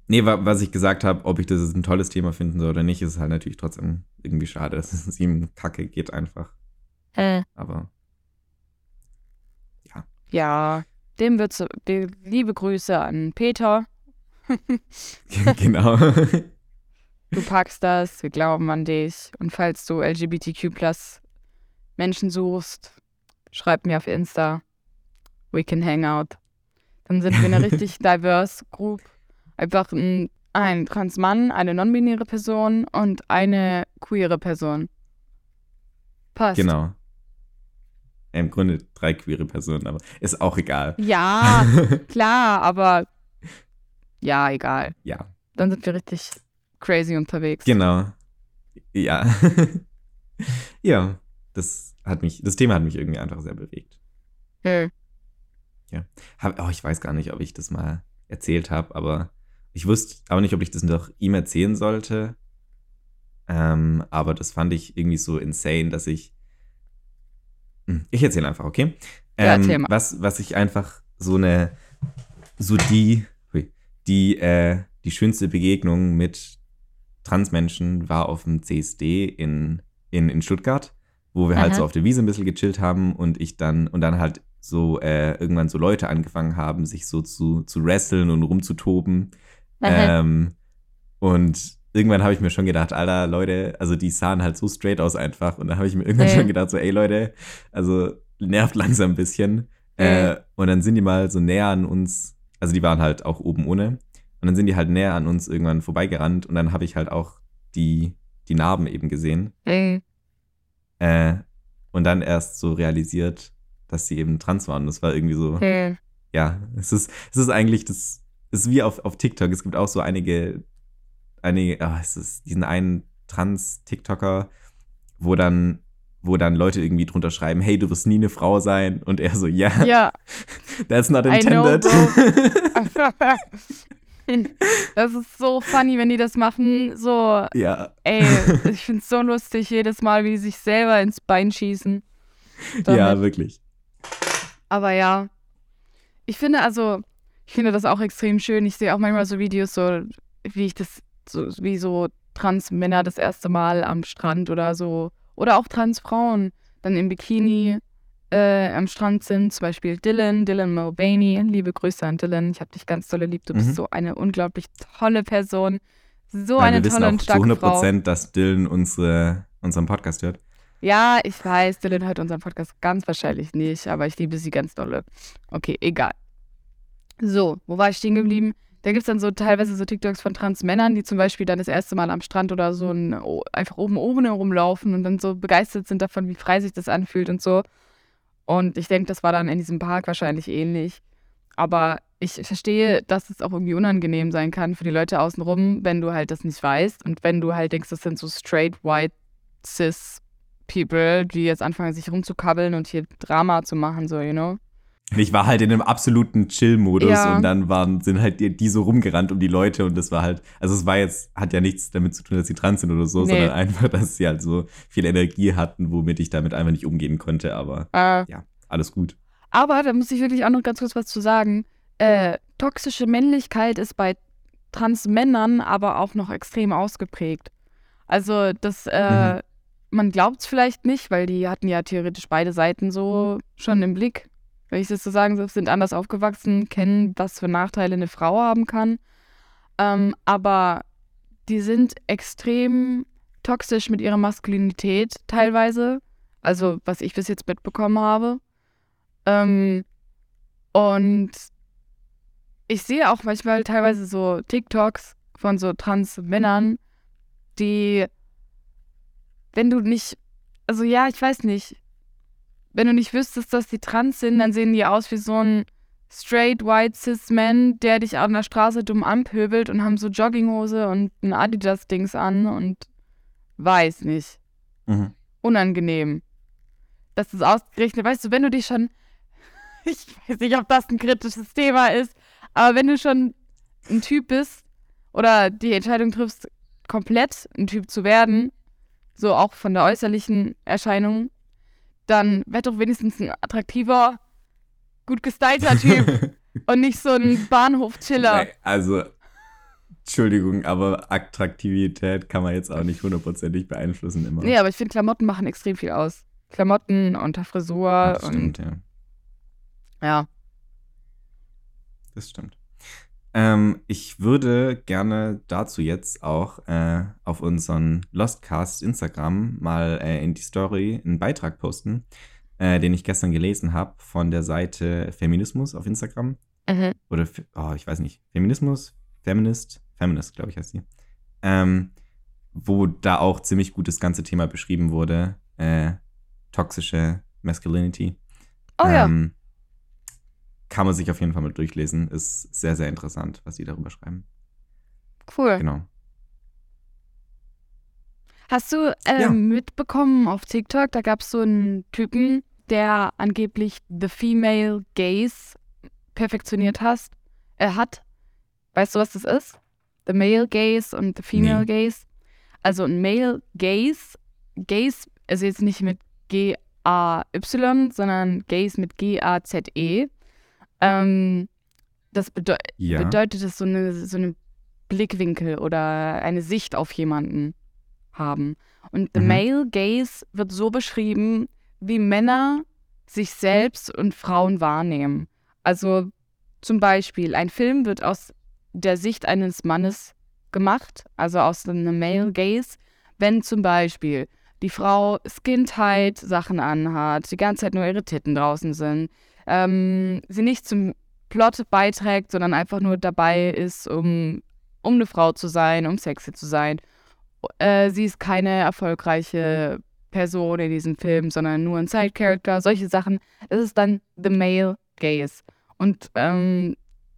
Nee, wa was ich gesagt habe, ob ich das ein tolles Thema finden soll oder nicht, ist halt natürlich trotzdem irgendwie schade, dass es ihm kacke geht einfach. Äh. Aber Ja, dem wird's, liebe Grüße an Peter. genau. Du packst das, wir glauben an dich. Und falls du LGBTQ Menschen suchst, schreib mir auf Insta. We can hang out. Dann sind wir eine richtig diverse Group. Einfach ein, ein Transmann, eine non-binäre Person und eine queere Person. Passt. genau. Im Grunde drei queere Personen, aber ist auch egal. Ja, klar, aber ja, egal. ja, Dann sind wir richtig crazy unterwegs. genau. Ja. ja, das hat mich, das Thema hat mich irgendwie einfach sehr bewegt. Hey. Hab, oh, ich weiß gar nicht, ob ich das mal erzählt habe, aber ich wusste auch nicht, ob ich das noch ihm erzählen sollte. Ähm, aber das fand ich irgendwie so insane, dass ich. Hm, Ich erzähle einfach, okay? Ja, Ähm, mal. was, was ich einfach so eine, so die, die, äh, die schönste Begegnung mit Transmenschen war auf dem CSD in, in, in Stuttgart, wo wir halt Aha. so auf der Wiese ein bisschen gechillt haben und ich dann, und dann halt so äh, irgendwann so Leute angefangen haben, sich so zu, zu wresteln und rumzutoben. Ähm, und irgendwann habe ich mir schon gedacht, Alter, Leute, also die sahen halt so straight aus einfach. Und dann habe ich mir irgendwann Ey. schon gedacht, so, ey Leute, also nervt langsam ein bisschen. Äh, und dann sind die mal so näher an uns, also die waren halt auch oben ohne. Und dann sind die halt näher an uns irgendwann vorbeigerannt und dann habe ich halt auch die, die Narben eben gesehen. Hey. Äh, und dann erst so realisiert, dass sie eben trans waren. Das war irgendwie so, Hey. ja, es ist, es ist eigentlich, das es ist wie auf, auf TikTok. Es gibt auch so einige, einige, ah, es ist diesen einen Trans-TikToker, wo dann, wo dann Leute irgendwie drunter schreiben, hey, du wirst nie eine Frau sein. Und er so, ja, Ja. that's not know, intended. das ist so funny, wenn die das machen. So, ja, ey, ich find's so lustig jedes Mal, wie die sich selber ins Bein schießen. Damit. ja, wirklich. Aber ja, ich finde also, ich finde das auch extrem schön. Ich sehe auch manchmal so Videos, so wie ich das, so, wie so Trans-Männer das erste Mal am Strand oder so, oder auch Trans-Frauen dann im Bikini äh, am Strand sind. Zum Beispiel Dylan, Dylan Mulvaney. Liebe Grüße an Dylan. Ich habe dich ganz dolle lieb. Du Mhm. bist so eine unglaublich tolle Person. So Ja, eine wir wissen tolle auch und zu starke 100 Frau. Dass Dylan unsere, unseren Podcast hört. Ja, ich weiß, Dylan hört unseren Podcast ganz wahrscheinlich nicht, aber ich liebe sie ganz dolle. Okay, egal. So, wo war ich stehen geblieben? Da gibt es dann so teilweise so TikToks von Transmännern, die zum Beispiel dann das erste Mal am Strand oder so ein, o- einfach oben oben herumlaufen und dann so begeistert sind davon, wie frei sich das anfühlt und so. Und ich denke, das war dann in diesem Park wahrscheinlich ähnlich. Aber ich verstehe, dass es auch irgendwie unangenehm sein kann für die Leute außenrum, wenn du halt das nicht weißt und wenn du halt denkst, das sind so straight white cis people, die jetzt anfangen, sich rumzukabbeln und hier Drama zu machen, so, you know? Ich war halt in einem absoluten Chill-Modus Ja. und dann waren, sind halt die, die so rumgerannt um die Leute und das war halt, also es war jetzt, hat ja nichts damit zu tun, dass sie trans sind oder so, Nee. sondern einfach, dass sie halt so viel Energie hatten, womit ich damit einfach nicht umgehen konnte, aber Äh, ja, alles gut. aber da muss ich wirklich auch noch ganz kurz was zu sagen. Äh, toxische Männlichkeit ist bei Transmännern aber auch noch extrem ausgeprägt. Also das, äh, Mhm. man glaubt es vielleicht nicht, weil die hatten ja theoretisch beide Seiten so schon im Blick. Wenn ich das so sagen soll, sind anders aufgewachsen, kennen, was für Nachteile eine Frau haben kann. Ähm, aber die sind extrem toxisch mit ihrer Maskulinität teilweise. Also, was ich bis jetzt mitbekommen habe. Ähm, und ich sehe auch manchmal teilweise so TikToks von so Trans-Männern, die, wenn du nicht, also ja, ich weiß nicht, wenn du nicht wüsstest, dass die trans sind, dann sehen die aus wie so ein straight white cis man, der dich an der Straße dumm anpöbelt und haben so Jogginghose und ein Adidas-Dings an und weiß nicht Mhm. unangenehm. Das ist ausgerechnet, weißt du, wenn du dich schon, ich weiß nicht, ob das ein kritisches Thema ist, aber wenn du schon ein Typ bist, oder die Entscheidung triffst, komplett ein Typ zu werden, so auch von der äußerlichen Erscheinung, dann werd doch wenigstens ein attraktiver, gut gestylter Typ und nicht so ein Bahnhof-Chiller. Also, Entschuldigung, aber Attraktivität kann man jetzt auch nicht hundertprozentig beeinflussen immer. Nee, aber ich finde, Klamotten machen extrem viel aus. Klamotten und der Frisur das und stimmt, ja. ja. Das stimmt. Ähm, ich würde gerne dazu jetzt auch äh, auf unseren Lostcast Instagram mal äh, in die Story einen Beitrag posten, äh, den ich gestern gelesen habe von der Seite Feminismus auf Instagram. Mhm. Oder, oh, ich weiß nicht, Feminismus, Feminist, Feminist, glaube ich, heißt die. Ähm, wo da auch ziemlich gut das ganze Thema beschrieben wurde. Äh, toxische Masculinity. Oh ja. Kann man sich auf jeden Fall mal durchlesen. Ist sehr, sehr interessant, was sie darüber schreiben. Cool. Genau. Hast du ähm, Ja. mitbekommen auf TikTok, da gab es so einen Typen, der angeblich The Female Gaze perfektioniert hast, äh, hat. Weißt du, was das ist? The Male Gaze und The Female Gaze. Also ein Male Gaze, Gaze, also jetzt nicht mit G-A-Y, sondern Gaze mit G-A-Z-E. Ähm, das bedeu Ja. bedeutet es so eine, so eine Blickwinkel oder eine Sicht auf jemanden haben. Und the Mhm. male gaze wird so beschrieben, wie Männer sich selbst und Frauen wahrnehmen. Also zum Beispiel, ein Film wird aus der Sicht eines Mannes gemacht, also aus einem male gaze, wenn zum Beispiel die Frau Skin tight Sachen anhat, die ganze Zeit nur ihre Titten draußen sind, ähm, sie nicht zum Plot beiträgt, sondern einfach nur dabei ist, um, um eine Frau zu sein, um sexy zu sein. Äh, sie ist keine erfolgreiche Person in diesem Film, sondern nur ein Side-Character, solche Sachen. Das ist dann the male gaze. Und ähm,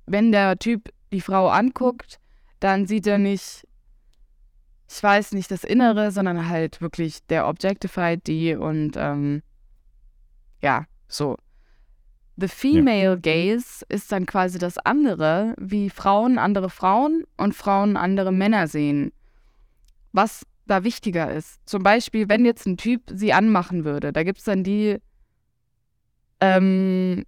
wenn der Typ die Frau anguckt, dann sieht er nicht, ich weiß nicht, das Innere, sondern halt wirklich, der objectified die und ähm, ja, so. The female gaze ist dann quasi das andere, wie Frauen andere Frauen und Frauen andere Männer sehen. Was da wichtiger ist. Zum Beispiel, wenn jetzt ein Typ sie anmachen würde, da gibt es dann die, ähm,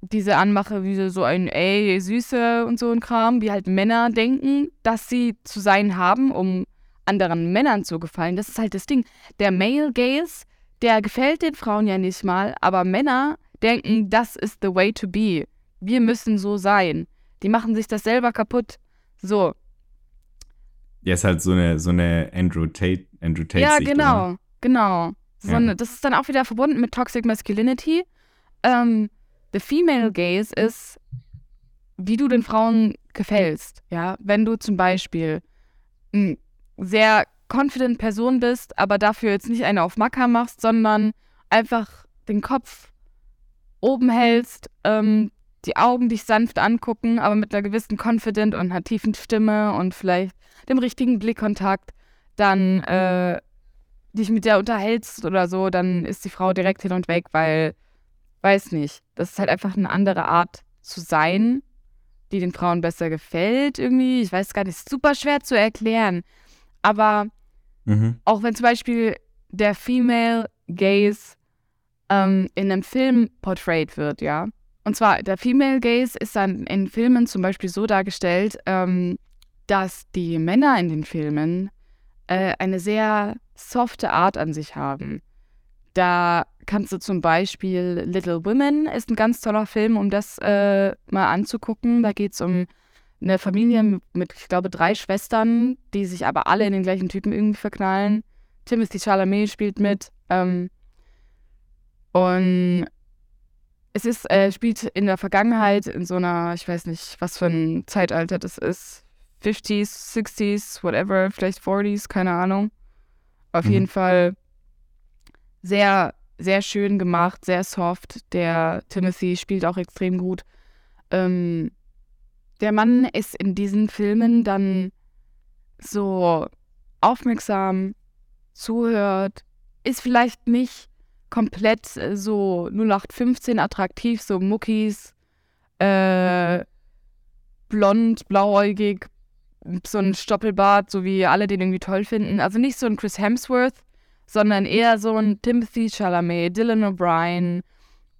diese Anmache wie so ein ey, Süße und so ein Kram, wie halt Männer denken, dass sie zu sein haben, um anderen Männern zu gefallen. Das ist halt das Ding. Der Male Gaze, der gefällt den Frauen ja nicht mal, aber Männer denken, das ist the way to be. Wir müssen so sein. Die machen sich das selber kaputt. So. Ja, ist halt so eine, so eine Andrew Tate, Andrew Tate Ja, genau, oder? genau. So Ja. eine, das ist dann auch wieder verbunden mit Toxic Masculinity. Ähm, the female gaze ist, wie du den Frauen gefällst. Ja, wenn du zum Beispiel eine sehr confident Person bist, aber dafür jetzt nicht eine auf Macker machst, sondern einfach den Kopf oben hältst, ähm, die Augen dich sanft angucken, aber mit einer gewissen confident und einer tiefen Stimme und vielleicht dem richtigen Blickkontakt, dann äh, dich mit der unterhältst oder so, dann ist die Frau direkt hin und weg, weil, weiß nicht, das ist halt einfach eine andere Art zu sein, die den Frauen besser gefällt irgendwie. Ich weiß gar nicht, ist super schwer zu erklären. Aber Mhm. auch wenn zum Beispiel der Female Gaze ähm, in einem Film portrayed wird, ja. Und zwar, der Female Gaze ist dann in Filmen zum Beispiel so dargestellt, ähm, dass die Männer in den Filmen äh, eine sehr softe Art an sich haben. Da kannst du zum Beispiel Little Women ist ein ganz toller Film, um das äh, mal anzugucken. Da geht es um eine Familie mit, ich glaube, drei Schwestern, die sich aber alle in den gleichen Typen irgendwie verknallen. Timothy Chalamet spielt mit. Ähm, und es ist, äh, spielt in der Vergangenheit in so einer, ich weiß nicht, was für ein Zeitalter das ist. 50s, 60s, whatever, vielleicht 40s, keine Ahnung. Auf Mhm. jeden Fall sehr, sehr schön gemacht, sehr soft. Der Timothy spielt auch extrem gut. Ähm, der Mann ist in diesen Filmen dann so aufmerksam, zuhört, ist vielleicht nicht komplett äh, so 0815 attraktiv, so Muckis, äh, blond, blauäugig, so ein Stoppelbart, so wie alle den irgendwie toll finden. Also nicht so ein Chris Hemsworth, sondern eher so ein Timothy Chalamet, Dylan O'Brien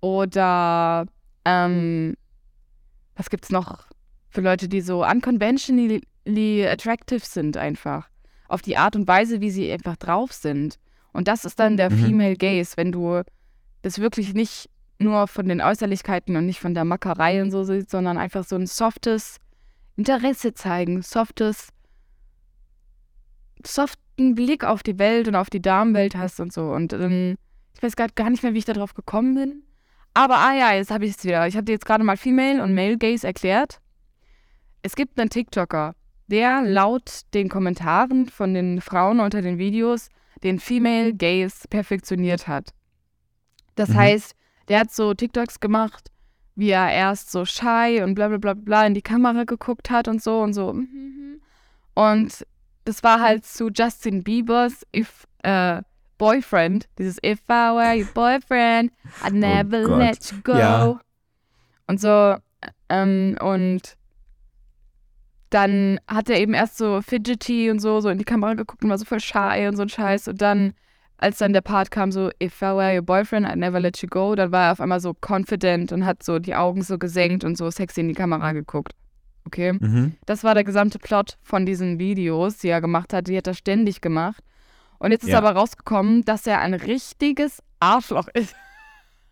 oder ähm, was gibt's noch für Leute, die so unconventionally attractive sind einfach. Auf die Art und Weise, wie sie einfach drauf sind. Und das ist dann der Mhm. Female Gaze, wenn du das wirklich nicht nur von den Äußerlichkeiten und nicht von der Mackerei und so siehst, sondern einfach so ein softes Interesse zeigen, softes, soften Blick auf die Welt und auf die Damenwelt hast und so. Und ähm, ich weiß gerade gar nicht mehr, wie ich darauf gekommen bin. Aber ah ja, jetzt habe ich es wieder. Ich habe dir jetzt gerade mal Female und Male Gaze erklärt. Es gibt einen TikToker, der laut den Kommentaren von den Frauen unter den Videos den Female Gaze perfektioniert hat. Das Mhm. heißt, der hat so TikToks gemacht, wie er erst so shy und bla bla bla bla in die Kamera geguckt hat und so und so. mhm. Und das war halt zu Justin Biebers If äh, Boyfriend, dieses If I were your boyfriend, I'd never Oh let you go. Ja. Und so, ähm, und dann hat er eben erst so fidgety und so, so in die Kamera geguckt und war so voll shy und so ein Scheiß. Und dann, als dann der Part kam, so, if I were your boyfriend, I'd never let you go, dann war er auf einmal so confident und hat so die Augen so gesenkt und so sexy in die Kamera geguckt. Okay? Mhm. Das war der gesamte Plot von diesen Videos, die er gemacht hat. Die hat er ständig gemacht. Und jetzt ist Ja. aber rausgekommen, dass er ein richtiges Arschloch ist.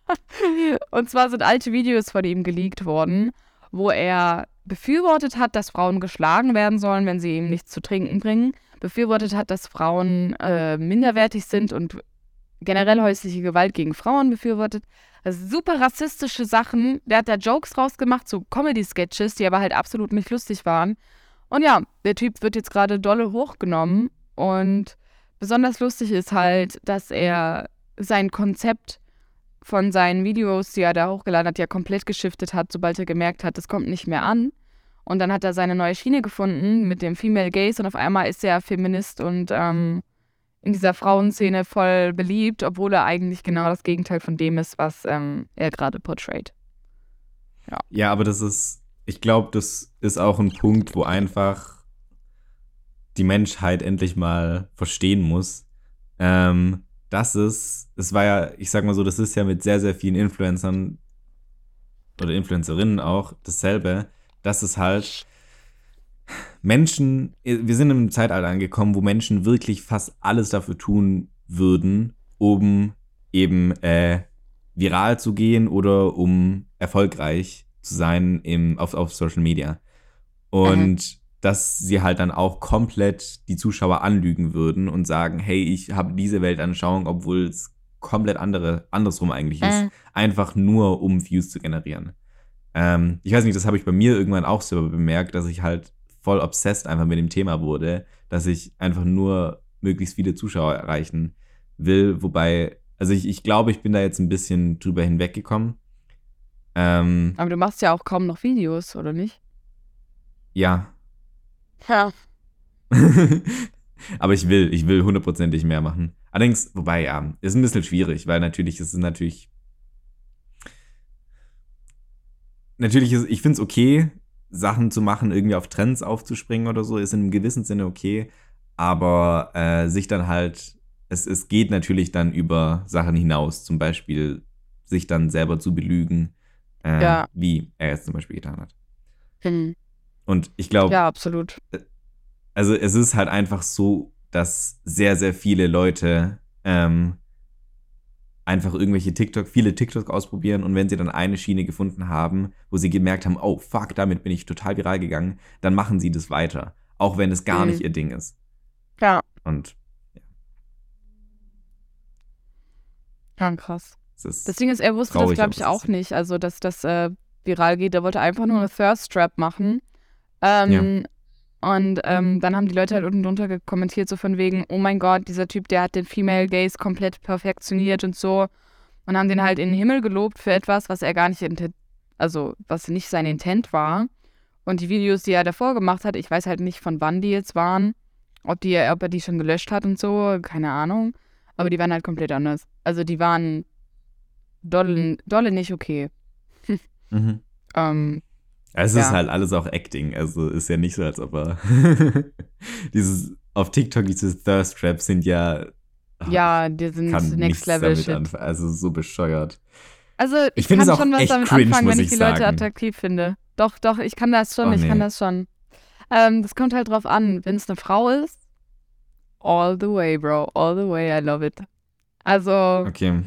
Und zwar sind alte Videos von ihm geleakt worden, wo er befürwortet hat, dass Frauen geschlagen werden sollen, wenn sie ihm nichts zu trinken bringen. Befürwortet hat, dass Frauen äh, minderwertig sind und generell häusliche Gewalt gegen Frauen befürwortet. Also super rassistische Sachen. Der hat da Jokes rausgemacht, so Comedy-Sketches, die aber halt absolut nicht lustig waren. Und ja, der Typ wird jetzt gerade dolle hochgenommen. Und besonders lustig ist halt, dass er sein Konzept von seinen Videos, die er da hochgeladen hat, ja komplett geschiftet hat, sobald er gemerkt hat, das kommt nicht mehr an. Und dann hat er seine neue Schiene gefunden mit dem Female Gaze und auf einmal ist er Feminist und ähm, in dieser Frauenszene voll beliebt, obwohl er eigentlich genau das Gegenteil von dem ist, was ähm, er gerade portrayt. Ja, aber das ist, ich glaube, das ist auch ein Punkt, wo einfach die Menschheit endlich mal verstehen muss, ähm, dass es, es war ja, ich sag mal so, das ist ja mit sehr, sehr vielen Influencern oder Influencerinnen auch dasselbe, dass es halt Menschen, wir sind im Zeitalter angekommen, wo Menschen wirklich fast alles dafür tun würden, um eben äh, viral zu gehen oder um erfolgreich zu sein im, auf, auf Social Media. Und dass sie halt dann auch komplett die Zuschauer anlügen würden und sagen, hey, ich habe diese Weltanschauung, obwohl es komplett andere, andersrum eigentlich ist. Mhm. Einfach nur, um Views zu generieren. Ähm, ich weiß nicht, das habe ich bei mir irgendwann auch selber bemerkt, dass ich halt voll obsessed einfach mit dem Thema wurde, dass ich einfach nur möglichst viele Zuschauer erreichen will. Wobei, also ich, ich glaube, ich bin da jetzt ein bisschen drüber hinweggekommen. Ähm, Aber du machst ja auch kaum noch Videos, oder nicht? ja. Ja. Aber ich will, ich will hundertprozentig mehr machen. Allerdings, wobei, ja, ist ein bisschen schwierig, weil natürlich ist es natürlich. Natürlich ist, ich finde es okay, Sachen zu machen, irgendwie auf Trends aufzuspringen oder so, ist in einem gewissen Sinne okay. Aber äh, sich dann halt, es, es geht natürlich dann über Sachen hinaus, zum Beispiel sich dann selber zu belügen, äh, Ja. wie er es zum Beispiel getan hat. Hm. Und ich glaube, Ja, absolut. also es ist halt einfach so, dass sehr, sehr viele Leute ähm, einfach irgendwelche TikTok, viele TikTok ausprobieren und wenn sie dann eine Schiene gefunden haben, wo sie gemerkt haben, oh fuck, damit bin ich total viral gegangen, dann machen sie das weiter. Auch wenn es gar Mhm. nicht ihr Ding ist. Ja. Und Ja, krass. es ist. Das Ding ist, er wusste das, glaube ich, auch nicht. Also, dass das äh, viral geht. Er wollte einfach nur eine Thirst Trap machen. Ähm, Und ähm, dann haben die Leute halt unten drunter kommentiert, so von wegen, oh mein Gott, dieser Typ, der hat den Female Gaze komplett perfektioniert und so. Und haben den halt in den Himmel gelobt für etwas, was er gar nicht, also was nicht sein Intent war. Und die Videos, die er davor gemacht hat, ich weiß halt nicht, von wann die jetzt waren, ob, die, ob er die schon gelöscht hat und so, keine Ahnung. Aber die waren halt komplett anders. Also die waren dolle, dolle nicht okay. mhm. Ähm, Es Ja. ist halt alles auch Acting. Also ist ja nicht so, als ob er. dieses, auf TikTok, diese Thirst Traps sind ja. Ja, die sind Next Level Shit. Also so bescheuert. Also ich, Ich kann es auch schon was damit cringe, anfangen, wenn ich ich die Leute sagen. attraktiv finde. Doch, doch, ich kann das schon, Oh, ich kann das schon. Ähm, das kommt halt drauf an. Wenn es eine Frau ist, all the way, bro. All the way, I love it. Also, Okay.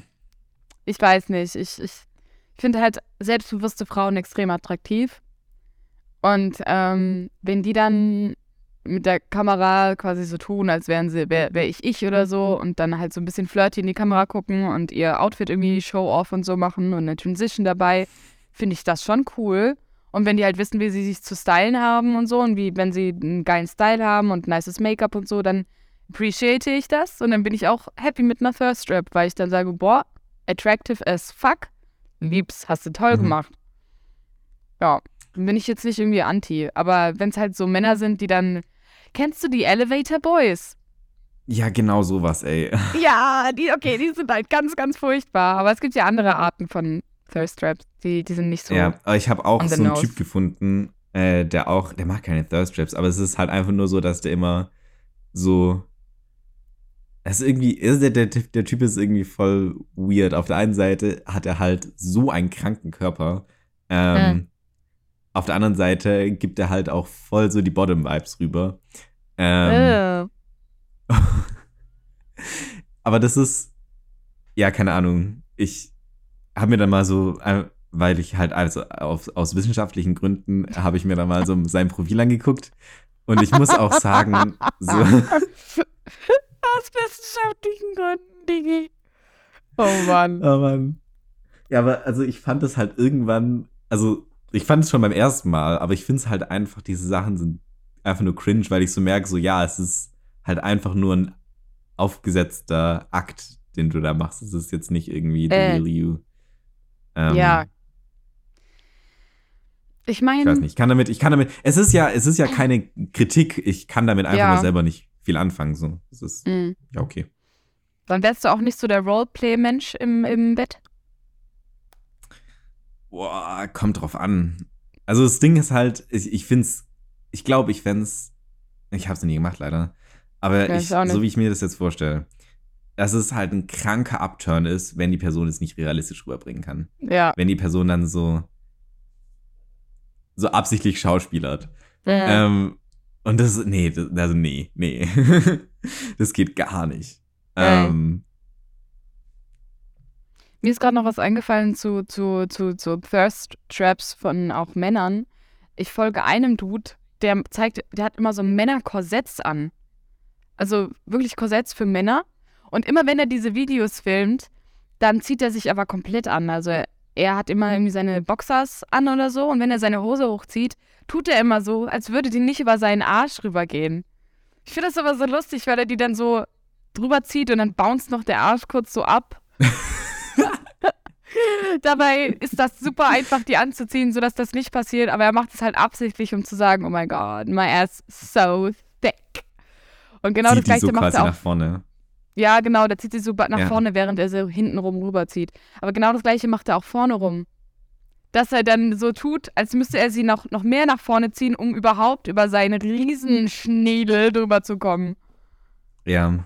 ich weiß nicht. Ich, ich finde halt selbstbewusste Frauen extrem attraktiv. Und ähm, wenn die dann mit der Kamera quasi so tun, als wären sie, wäre wär ich ich oder so und dann halt so ein bisschen flirty in die Kamera gucken und ihr Outfit irgendwie Show-off und so machen und eine Transition dabei, finde ich das schon cool. Und wenn die halt wissen, wie sie sich zu stylen haben und so und wie, wenn sie einen geilen Style haben und nices Make-up und so, dann appreciate ich das und dann bin ich auch happy mit einer Thirst Trap, weil ich dann sage, boah, attractive as fuck, lieb's, hast du toll Mhm. gemacht. Ja, bin ich jetzt nicht irgendwie anti, aber wenn es halt so Männer sind, die dann, kennst du die Elevator Boys? Ja, genau sowas, ey. Ja, die, okay, die sind halt ganz, ganz furchtbar, aber es gibt ja andere Arten von Thirst Traps, die, die sind nicht so. Ja, aber ich habe auch so einen nose. Typ gefunden, äh, der auch, der macht keine Thirst Traps, aber es ist halt einfach nur so, dass der immer so. Es ist irgendwie, ist der, der, der Typ ist irgendwie voll weird. Auf der einen Seite hat er halt so einen kranken Körper. Ähm, Mhm. Auf der anderen Seite gibt er halt auch voll so die Bottom-Vibes rüber. Ähm, Äh, aber das ist, ja, keine Ahnung. Ich habe mir dann mal so, äh, weil ich halt also auf, aus wissenschaftlichen Gründen habe ich mir dann mal so sein Profil angeguckt. Und ich muss auch sagen, so, Aus wissenschaftlichen Gründen, Digi. Oh Mann. oh Mann. Ja, aber also ich fand es halt irgendwann, also ich fand es schon beim ersten Mal, aber ich finde es halt einfach, diese Sachen sind einfach nur cringe, weil ich so merke, so ja, es ist halt einfach nur ein aufgesetzter Akt, den du da machst. Es ist jetzt nicht irgendwie the Äh. real you. Ähm, ja. Ich Ich weiß meine, nicht, ich kann damit, ich kann damit, es ist ja, es ist ja keine Kritik, ich kann damit einfach Ja. nur selber nicht viel anfangen, so. Es ist, mh, ja, okay. dann wärst du auch nicht so der Roleplay-Mensch im, im Bett. Boah, kommt drauf an. Also das Ding ist halt, ich, ich find's, ich glaube, ich fänd's, ich hab's noch nie gemacht, leider. Aber Ja, ich, so wie ich mir das jetzt vorstelle, dass es halt ein kranker Upturn ist, wenn die Person es nicht realistisch rüberbringen kann. Ja. Wenn die Person dann so, so absichtlich schauspielert. Ja. Ähm, und das, nee, das, also nee, nee. das geht gar nicht. Ähm, Mir ist gerade noch was eingefallen zu, zu, zu, zu Thirst Traps von auch Männern. Ich folge einem Dude, der zeigt, der hat immer so Männerkorsetts an. Also wirklich Korsetts für Männer. Und immer wenn er diese Videos filmt, dann zieht er sich aber komplett an. Also er, er hat immer irgendwie seine Boxers an oder so. Und wenn er seine Hose hochzieht, tut er immer so, als würde die nicht über seinen Arsch rübergehen. Ich finde das aber so lustig, weil er die dann so drüber zieht und dann bounced noch der Arsch kurz so ab. Dabei ist das super einfach, die anzuziehen, sodass das nicht passiert, aber er macht es halt absichtlich, um zu sagen, oh my god, my ass is so thick. Und genau zieht das gleiche so macht er auch. nach vorne. Ja, genau, der zieht sie so nach Ja. vorne, während er sie hinten rum rüberzieht. Aber genau das gleiche macht er auch vorne rum. Dass er dann so tut, als müsste er sie noch, noch mehr nach vorne ziehen, um überhaupt über seinen riesen Schneedel drüber zu kommen. Ja.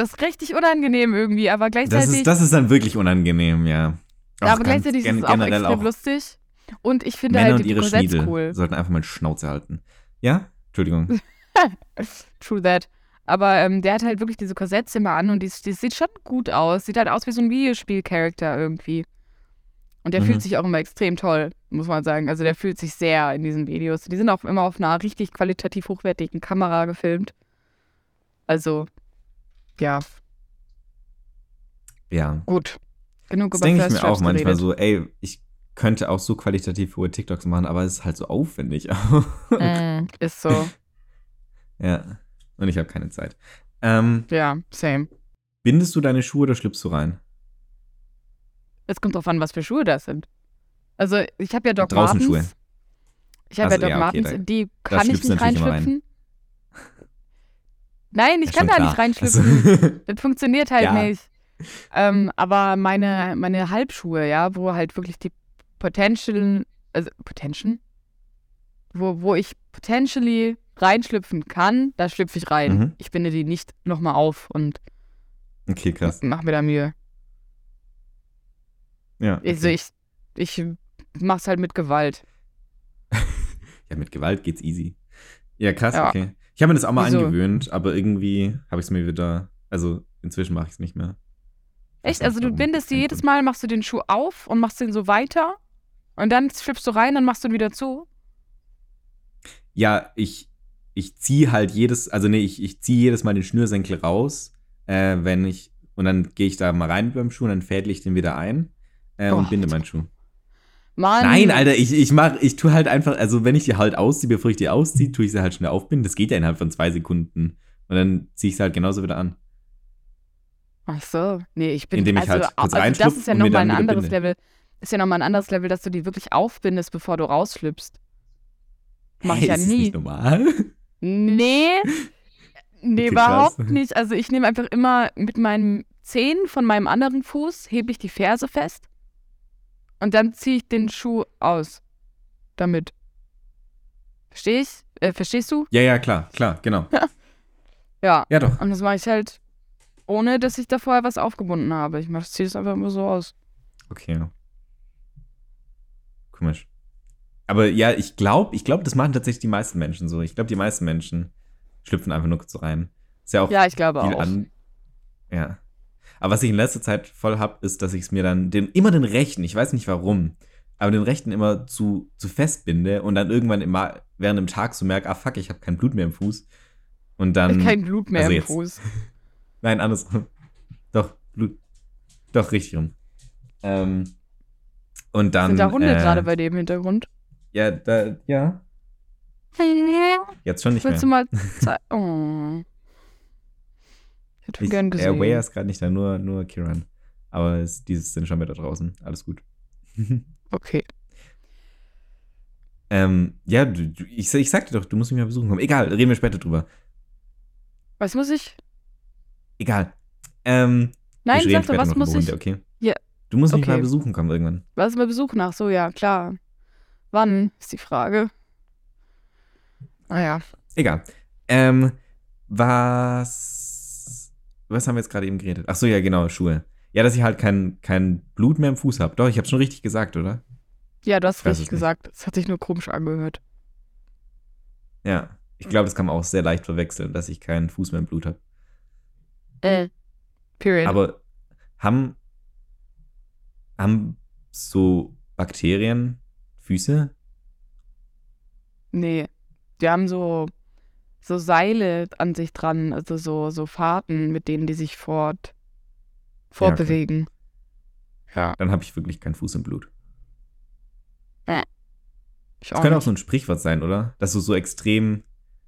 Das ist richtig unangenehm irgendwie, aber Das gleichzeitig. ist, das ist dann wirklich unangenehm, ja. Ja, Auch aber gleichzeitig gen- ist es auch extrem auch lustig. Und ich finde Männer halt die Schniedel cool. sollten einfach mal Schnauze halten. Ja? Entschuldigung. True that. Aber ähm, der hat halt wirklich diese Korsetts immer an und die, die sieht schon gut aus. Sieht halt aus wie so ein Videospiel-Charakter irgendwie. Und der Mhm. fühlt sich auch immer extrem toll, muss man sagen. Also der fühlt sich sehr in diesen Videos. Die sind auch immer auf einer richtig qualitativ hochwertigen Kamera gefilmt. Also, ja, Ja. gut. Genug Das über denke ich mir auch manchmal geredet. so, ey, ich könnte auch so qualitativ hohe TikToks machen, aber es ist halt so aufwendig. Mm, ist so. ja. Und ich habe keine Zeit. Ähm, Ja, same. bindest du deine Schuhe oder schlüpfst du rein? Es kommt drauf an, was für Schuhe das sind. Also, ich habe ja Doc Draußen Martens. Schuhe. Ich habe ja Also, Doc ja, okay, Martens, da- in die kann ich nicht immer rein. Nein, ich Ja, kann da nicht klar. reinschlüpfen. Also, Das funktioniert halt Ja. nicht. Ähm, aber meine, meine Halbschuhe, ja, wo halt wirklich die Potential, also Potential? wo, wo ich potentially reinschlüpfen kann, da schlüpfe ich rein. Mhm. Ich binde die nicht nochmal auf und Okay, krass. mach mir da Mühe. Ja. Also okay. ich, ich mach's halt mit Gewalt. Ja, mit Gewalt geht's easy. Ja, krass, Ja. okay. Ich habe mir das auch mal Wieso? angewöhnt, aber irgendwie habe ich es mir wieder. Also inzwischen mache ich es nicht mehr. Echt? Also du bindest Kein jedes. Mal, machst du den Schuh auf und machst den so weiter und dann schlüpfst du rein, dann machst du ihn wieder zu. Ja, ich, ich ziehe halt jedes, also nee, ich, ich ziehe jedes Mal den Schnürsenkel raus, äh, wenn ich, und dann gehe ich da mal rein beim Schuh und dann fädle ich den wieder ein äh, Oh, und binde meinen Schuh. Mann. Nein, Alter, ich, ich mach, ich tue halt einfach, also wenn ich die halt ausziehe, bevor ich die ausziehe, tue ich sie halt schnell aufbinden. Das geht ja innerhalb von zwei Sekunden. Und dann ziehe ich sie halt genauso wieder an. Ach so. Nee, ich bin Indem ich also, halt kurz also das ist ja nochmal ein anderes binde. Level. Ist ja nochmal ein anderes Level, dass du die wirklich aufbindest, bevor du rausschlüpfst. Mach ich Hä, ja ist das nie. nicht normal? Nee. Nee, Okay, überhaupt krass. nicht. Also ich nehme einfach immer mit meinen Zehen von meinem anderen Fuß, hebe ich die Ferse fest und dann ziehe ich den Schuh aus. Damit. Versteh ich? Äh, verstehst du? Ja, ja, klar, klar, genau. Ja. Ja, doch. Und das mache ich halt, ohne dass ich da vorher was aufgebunden habe. Ich ziehe es einfach immer so aus. Okay. Komisch. Aber ja, ich glaube, ich glaube, das machen tatsächlich die meisten Menschen so. Ich glaube, die meisten Menschen schlüpfen einfach nur kurz rein. Ist ja auch Ja, ich glaube auch. an. Ja. Aber was ich in letzter Zeit voll hab, ist, dass ich es mir dann den, immer den rechten, ich weiß nicht warum, aber den rechten immer zu, zu fest binde und dann irgendwann immer während dem Tag so merke, ah fuck, ich habe kein Blut mehr im Fuß. Und dann. Kein Blut mehr also im Fuß. Nein, andersrum. Doch, Blut. Doch, richtig rum. Ähm, und dann. Sind da Hunde äh, gerade bei dir im Hintergrund? Ja, da, ja. Jetzt schon nicht Willst du mehr. mal zeigen? Oh. Hätte Ich, gern äh, gesehen. Wea ist gerade nicht da, nur, nur Kiran. Aber es, dieses sind schon wieder draußen. Alles gut. Okay. ähm, ja, du, du, ich, ich sagte doch, du musst mich mal besuchen kommen. Egal, reden wir später drüber. Was muss ich? Egal. Ähm, Nein, sag doch, was muss ich? Okay? Ja, Du musst mich okay. mal besuchen kommen irgendwann. Was mal Besuch nach? So, ja, klar. Wann ist die Frage? Ah Naja. Egal. Ähm, was. Was haben wir jetzt gerade eben geredet? Ach so, ja, genau, Schuhe. Ja, dass ich halt kein, kein Blut mehr im Fuß habe. Doch, ich habe schon richtig gesagt, oder? Ja, du hast richtig es gesagt. Es hat sich nur komisch angehört. Ja. Ich glaube, das kann man auch sehr leicht verwechseln, dass ich keinen Fuß mehr im Blut habe. Äh. Period. Aber haben, haben so Bakterien Füße? nee. Die haben so, so Seile an sich dran, also so, so Fahrten, mit denen die sich fort, fortbewegen. Ja. Dann habe ich wirklich keinen Fuß im Blut. Ich Das auch könnte auch nicht. so ein Sprichwort sein, oder? Dass du so extrem,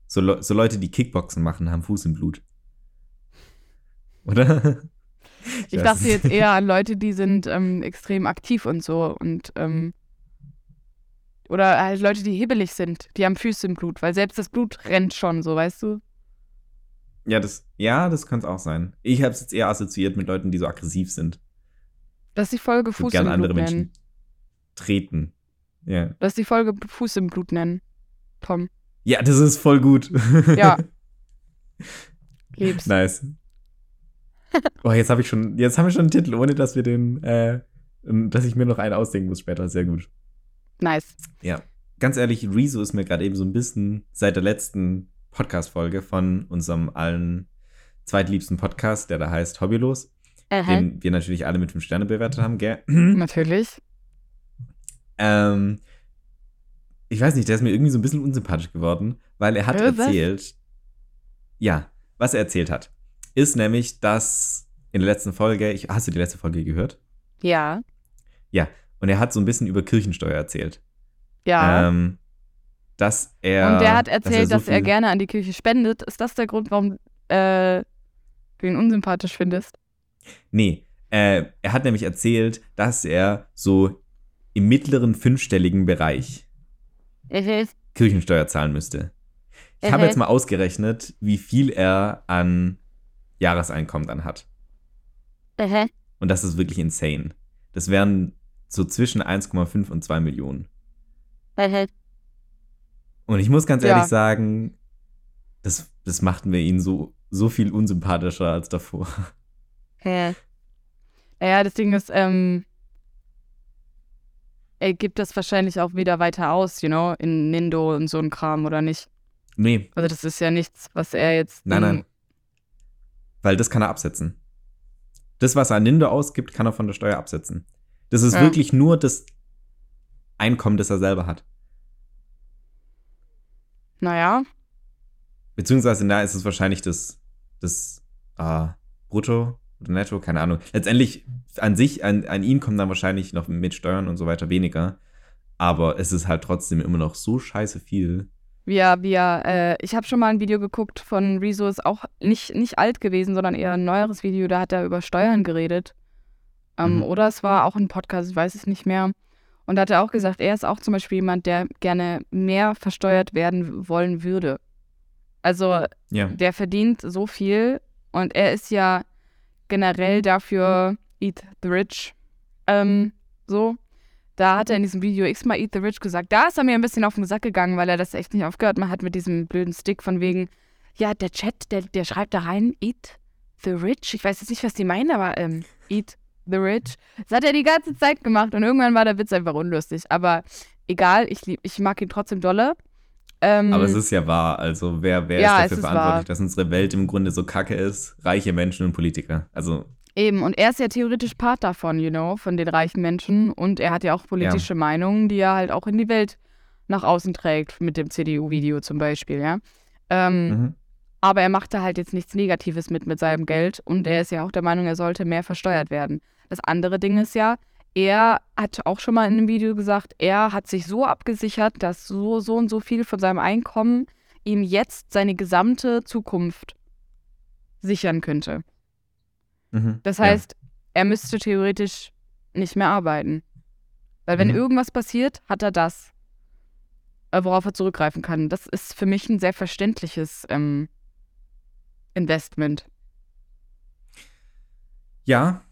so, Le so Leute, die Kickboxen machen, haben Fuß im Blut. Oder? Ich weiß dachte jetzt eher an Leute, die sind ähm, extrem aktiv und so und ähm, oder halt Leute, die hibbelig sind, die haben Füße im Blut, weil selbst das Blut rennt schon, so weißt du. Ja, das, ja, das könnte es auch sein. Ich habe es jetzt eher assoziiert mit Leuten, die so aggressiv sind. Lass die Folge Fuß im andere Blut Menschen nennen. treten. Ja. Lass die Folge Fuß im Blut nennen. Tom, Ja, das ist voll gut. Ja. lieb's. nice. Oh, jetzt habe ich schon, jetzt haben wir schon einen Titel, ohne dass wir den, äh, dass ich mir noch einen ausdenken muss später. Sehr gut. Nice. Ja. Ganz ehrlich, Rezo ist mir gerade eben so ein bisschen seit der letzten Podcast-Folge von unserem allen zweitliebsten Podcast, der da heißt Hobbylos, den wir natürlich alle mit fünf Sterne bewertet haben, gell? Natürlich. Ähm, ich weiß nicht, der ist mir irgendwie so ein bisschen unsympathisch geworden, weil er hat Äh, was? erzählt, ja, was er erzählt hat, ist nämlich, dass in der letzten Folge, ich, hast du die letzte Folge gehört? Ja. Und er hat so ein bisschen über Kirchensteuer erzählt. Ja. Ähm, dass er. und der hat erzählt, so dass er gerne an die Kirche spendet. Ist das der Grund, warum äh, du ihn unsympathisch findest? Nee, äh, er hat nämlich erzählt, dass er so im mittleren fünfstelligen Bereich Kirchensteuer zahlen müsste. Ich habe jetzt mal ausgerechnet, wie viel er an Jahreseinkommen dann hat. Und das ist wirklich insane. Das wären so zwischen 1,5 und 2 Millionen. Und ich muss ganz Ja. ehrlich sagen, das, das macht mir ihn so, so viel unsympathischer als davor. Hä? Naja, das Ding ist, ähm, er gibt das wahrscheinlich auch wieder weiter aus, you know, in Nindo und so ein Kram, oder nicht? Nee, Also das ist ja nichts, was er jetzt. nein, nein. Weil das kann er absetzen. Das, was er an Nindo ausgibt, kann er von der Steuer absetzen. Das ist Ja. wirklich nur das Einkommen, das er selber hat. Naja, Beziehungsweise da ist es wahrscheinlich das, das äh, Brutto oder Netto, keine Ahnung. Letztendlich an sich, an, an ihn kommt dann wahrscheinlich noch mit Steuern und so weiter weniger. Aber es ist halt trotzdem immer noch so scheiße viel. wir, wir, äh, ich habe schon mal ein Video geguckt von Rezo, ist auch nicht, nicht alt gewesen, sondern eher ein neueres Video, da hat er über Steuern geredet. Ähm, Mhm. Oder es war auch ein Podcast, ich weiß es nicht mehr. Und da hat er auch gesagt, er ist auch zum Beispiel jemand, der gerne mehr versteuert werden wollen würde. Also Ja. der verdient so viel und er ist ja generell dafür Eat the Rich. Ähm, so. Da hat er in diesem Video x-mal Eat the Rich gesagt. Da ist er mir ein bisschen auf den Sack gegangen, weil er das echt nicht aufgehört hat mit diesem blöden Stick von wegen, ja, der Chat, der, der schreibt da rein, Eat the Rich. Ich weiß jetzt nicht, was die meinen, aber ähm, Eat the Rich. Das hat er die ganze Zeit gemacht und irgendwann war der Witz einfach unlustig. Aber egal, ich, lieb, ich mag ihn trotzdem dolle. Ähm, Aber es ist ja wahr. Also, wer, wer Ja, ist dafür ist verantwortlich, wahr. dass unsere Welt im Grunde so kacke ist? Reiche Menschen und Politiker. Also, Eben, und er ist ja theoretisch Part davon, you know, von den reichen Menschen. Und er hat ja auch politische Meinungen, die er halt auch in die Welt nach außen trägt, mit dem CDU-Video zum Beispiel, ja. Ähm, mhm. Aber er macht da halt jetzt nichts Negatives mit mit seinem Geld und er ist ja auch der Meinung, er sollte mehr versteuert werden. Das andere Ding ist ja, er hat auch schon mal in einem Video gesagt, er hat sich so abgesichert, dass so, so und so viel von seinem Einkommen ihm jetzt seine gesamte Zukunft sichern könnte. Mhm. Das Ja. heißt, er müsste theoretisch nicht mehr arbeiten. Weil wenn Mhm. irgendwas passiert, hat er das, äh, worauf er zurückgreifen kann. Das ist für mich ein sehr verständliches ähm, Investment. Ja,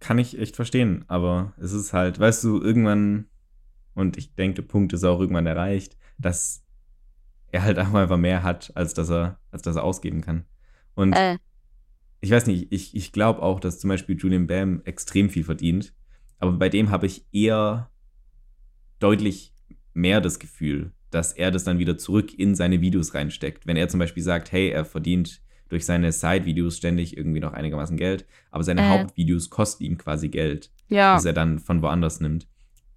kann ich echt verstehen, aber es ist halt, weißt du, irgendwann, und ich denke, der Punkt ist auch irgendwann erreicht, dass er halt auch einfach mehr hat, als dass er, als dass er ausgeben kann. Und Äh. ich weiß nicht, ich, ich glaube auch, dass zum Beispiel Julian Bam extrem viel verdient, aber bei dem habe ich eher deutlich mehr das Gefühl, dass er das dann wieder zurück in seine Videos reinsteckt. Wenn er zum Beispiel sagt, hey, er verdient durch seine Side-Videos ständig irgendwie noch einigermaßen Geld, aber seine Äh. Hauptvidews kosten ihm quasi Geld, Ja, das er dann von woanders nimmt.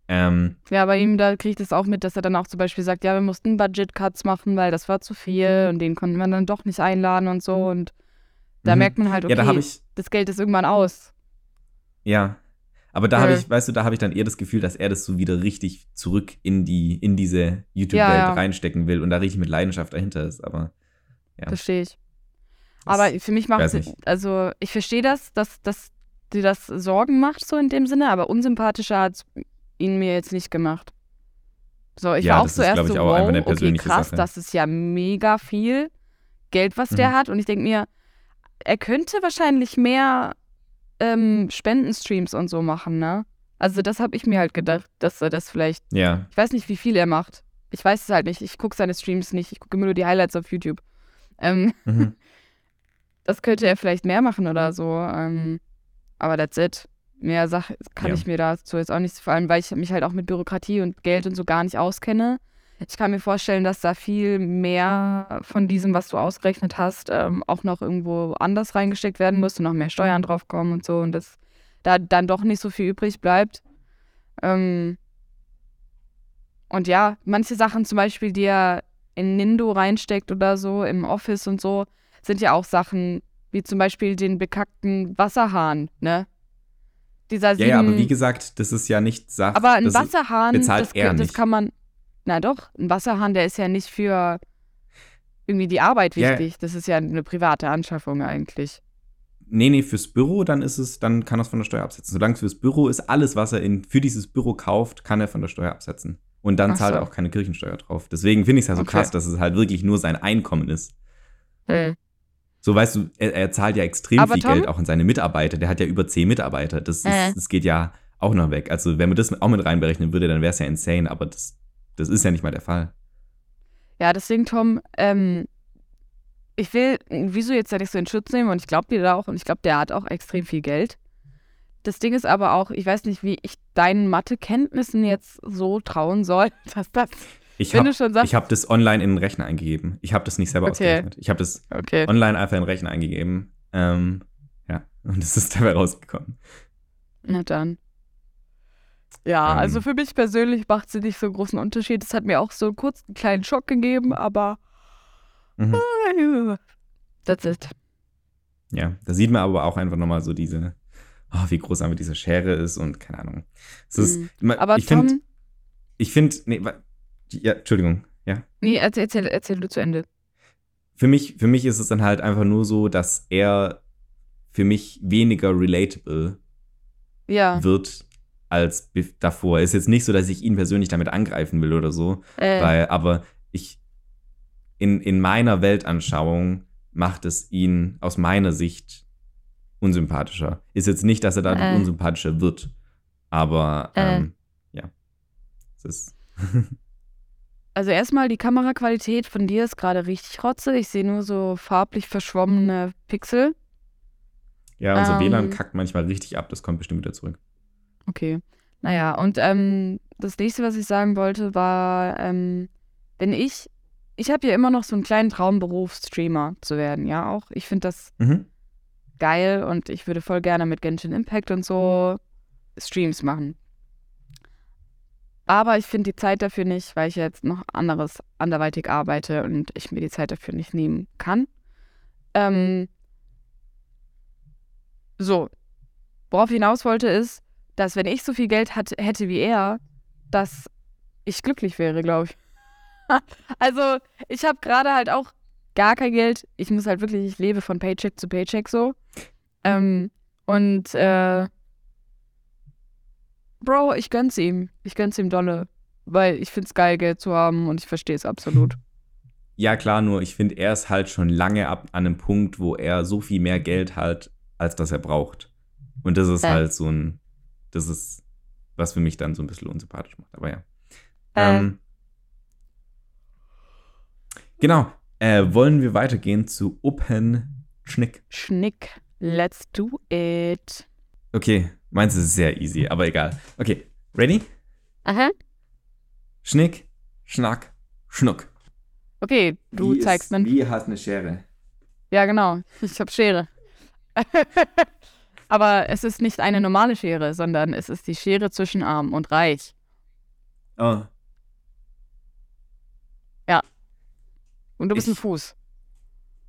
Ähm, ja, bei ihm, da kriege ich das auch mit, dass er dann auch zum Beispiel sagt, ja, wir mussten Budget-Cuts machen, weil das war zu viel und den konnten wir dann doch nicht einladen und so. Und da Mhm. merkt man halt, okay, Ja, da ich, das Geld ist irgendwann aus. ja, aber da habe Äh. ich, weißt du, da habe ich dann eher das Gefühl, dass er das so wieder richtig zurück in die, in diese YouTube-Welt Ja, ja. reinstecken will und da richtig mit Leidenschaft dahinter ist, aber ja. Verstehe ich. Aber für mich macht es, also ich verstehe das, dass, dass dir das Sorgen macht, so in dem Sinne, aber unsympathischer hat es ihn mir jetzt nicht gemacht. So, ich Ja, war auch zuerst ich, so, auch wow, eine okay, krass, Sache. das ist ja mega viel Geld, was der Mhm. hat. Und ich denke mir, er könnte wahrscheinlich mehr ähm, Spendenstreams und so machen, ne? Also das habe ich mir halt gedacht, dass er das vielleicht, ja, ich weiß nicht, wie viel er macht. Ich weiß es halt nicht. Ich gucke seine Streams nicht. Ich gucke immer nur die Highlights auf YouTube. Ähm, mhm. das könnte er vielleicht mehr machen oder so. Ähm, aber that's it. Mehr Sache kann Ja. ich mir dazu jetzt auch nicht, vor allem weil ich mich halt auch mit Bürokratie und Geld und so gar nicht auskenne. Ich kann mir vorstellen, dass da viel mehr von diesem, was du ausgerechnet hast, ähm, auch noch irgendwo anders reingesteckt werden muss und noch mehr Steuern draufkommen und so und dass da dann doch nicht so viel übrig bleibt. Ähm, und ja, manche Sachen zum Beispiel, die er in Nindo reinsteckt oder so, im Office und so, sind ja auch Sachen, wie zum Beispiel den bekackten Wasserhahn, ne? Dieser ja, sieben, ja, aber wie gesagt, das ist ja nicht Sache. aber ein das ist- Wasserhahn, bezahlt das, er das nicht. kann man, na doch, ein Wasserhahn, der ist ja nicht für irgendwie die Arbeit Ja. wichtig. Das ist ja eine private Anschaffung eigentlich. Nee, nee, fürs Büro, dann ist es, dann kann er es von der Steuer absetzen. Solange es fürs Büro ist, alles, was er in, für dieses Büro kauft, kann er von der Steuer absetzen. Und dann Ach zahlt er so. auch keine Kirchensteuer drauf. Deswegen finde ich es ja so Okay. krass, dass es halt wirklich nur sein Einkommen ist. Hm. So, weißt du, er, er zahlt ja extrem Aber viel Tom? Geld auch an seine Mitarbeiter. Der hat ja über zehn Mitarbeiter. Das, Äh. ist, das geht ja auch noch weg. Also, wenn man das auch mit reinberechnen würde, dann wäre es ja insane, aber das, das ist ja nicht mal der Fall. Ja, deswegen, Tom, ähm, ich will wieso jetzt da nicht so in Schutz nehmen und ich glaube dir da auch und ich glaube, der hat auch extrem viel Geld. Das Ding ist aber auch, ich weiß nicht, wie ich deinen Mathekenntnissen jetzt so trauen soll, dass das, Ich wenn habe du schon sagst, hab das online in den Rechner eingegeben. Ich habe das nicht selber Okay. ausgerechnet. Ich habe das okay. online einfach in den Rechner eingegeben. Ähm, ja, und es ist dabei rausgekommen. Na dann. Ja, Ähm. also für mich persönlich macht sie nicht so einen großen Unterschied. Es hat mir auch so kurz einen kleinen Schock gegeben, aber Mhm. that's it. Ja, da sieht man aber auch einfach nochmal so diese, oh, wie groß einfach diese Schere ist und keine Ahnung. Es ist, Mhm. ich finde, ich finde, nee, ja, Entschuldigung, ja. nee, erzähl, erzähl, erzähl du zu Ende. Für mich, für mich ist es dann halt einfach nur so, dass er für mich weniger relatable Ja, wird als davor. Ist jetzt nicht so, dass ich ihn persönlich damit angreifen will oder so, äh, weil, aber ich, in, in meiner Weltanschauung macht es ihn aus meiner Sicht unsympathischer. Ist jetzt nicht, dass er dadurch Äh. unsympathischer wird, aber Äh. ähm, ja. Es ist. also erstmal die Kameraqualität von dir ist gerade richtig rotze. Ich sehe nur so farblich verschwommene Pixel. ja, unser Ähm. WLAN kackt manchmal richtig ab, das kommt bestimmt wieder zurück. Okay. Naja, und ähm, das nächste, was ich sagen wollte, war, ähm, wenn ich, ich habe ja immer noch so einen kleinen Traumberuf, Streamer zu werden, ja auch. Ich finde das Mhm. geil und ich würde voll gerne mit Genshin Impact und so Streams machen. Aber ich finde die Zeit dafür nicht, weil ich jetzt noch anderes anderweitig arbeite und ich mir die Zeit dafür nicht nehmen kann. Ähm, so, worauf ich hinaus wollte ist, dass wenn ich so viel Geld hat, hätte wie er, dass ich glücklich wäre, glaube ich. also ich habe gerade halt auch gar kein Geld. Ich muss halt wirklich, ich lebe von Paycheck zu Paycheck so. Ähm, und äh, Bro, ich gönn's ihm. Ich gönn's ihm dolle. Weil ich find's geil, Geld zu haben und ich verstehe es absolut. Ja, klar, nur ich finde, er ist halt schon lange ab an einem Punkt, wo er so viel mehr Geld hat, als das er braucht. Und das ist Äh. halt so ein, das ist, was für mich dann so ein bisschen unsympathisch macht. Aber ja. Äh. Ähm, genau. Äh, wollen wir weitergehen zu Open Schnick? Schnick, let's do it. Okay, meins ist sehr easy, aber egal. Okay, ready? Aha. Schnick, Schnack, Schnuck. Okay, du Wie zeigst mir. Wie hat eine Schere? Ja, genau. Ich hab Schere. Aber es ist nicht eine normale Schere, sondern es ist die Schere zwischen arm und reich. Oh, Und du bist Ich- ein Fuß.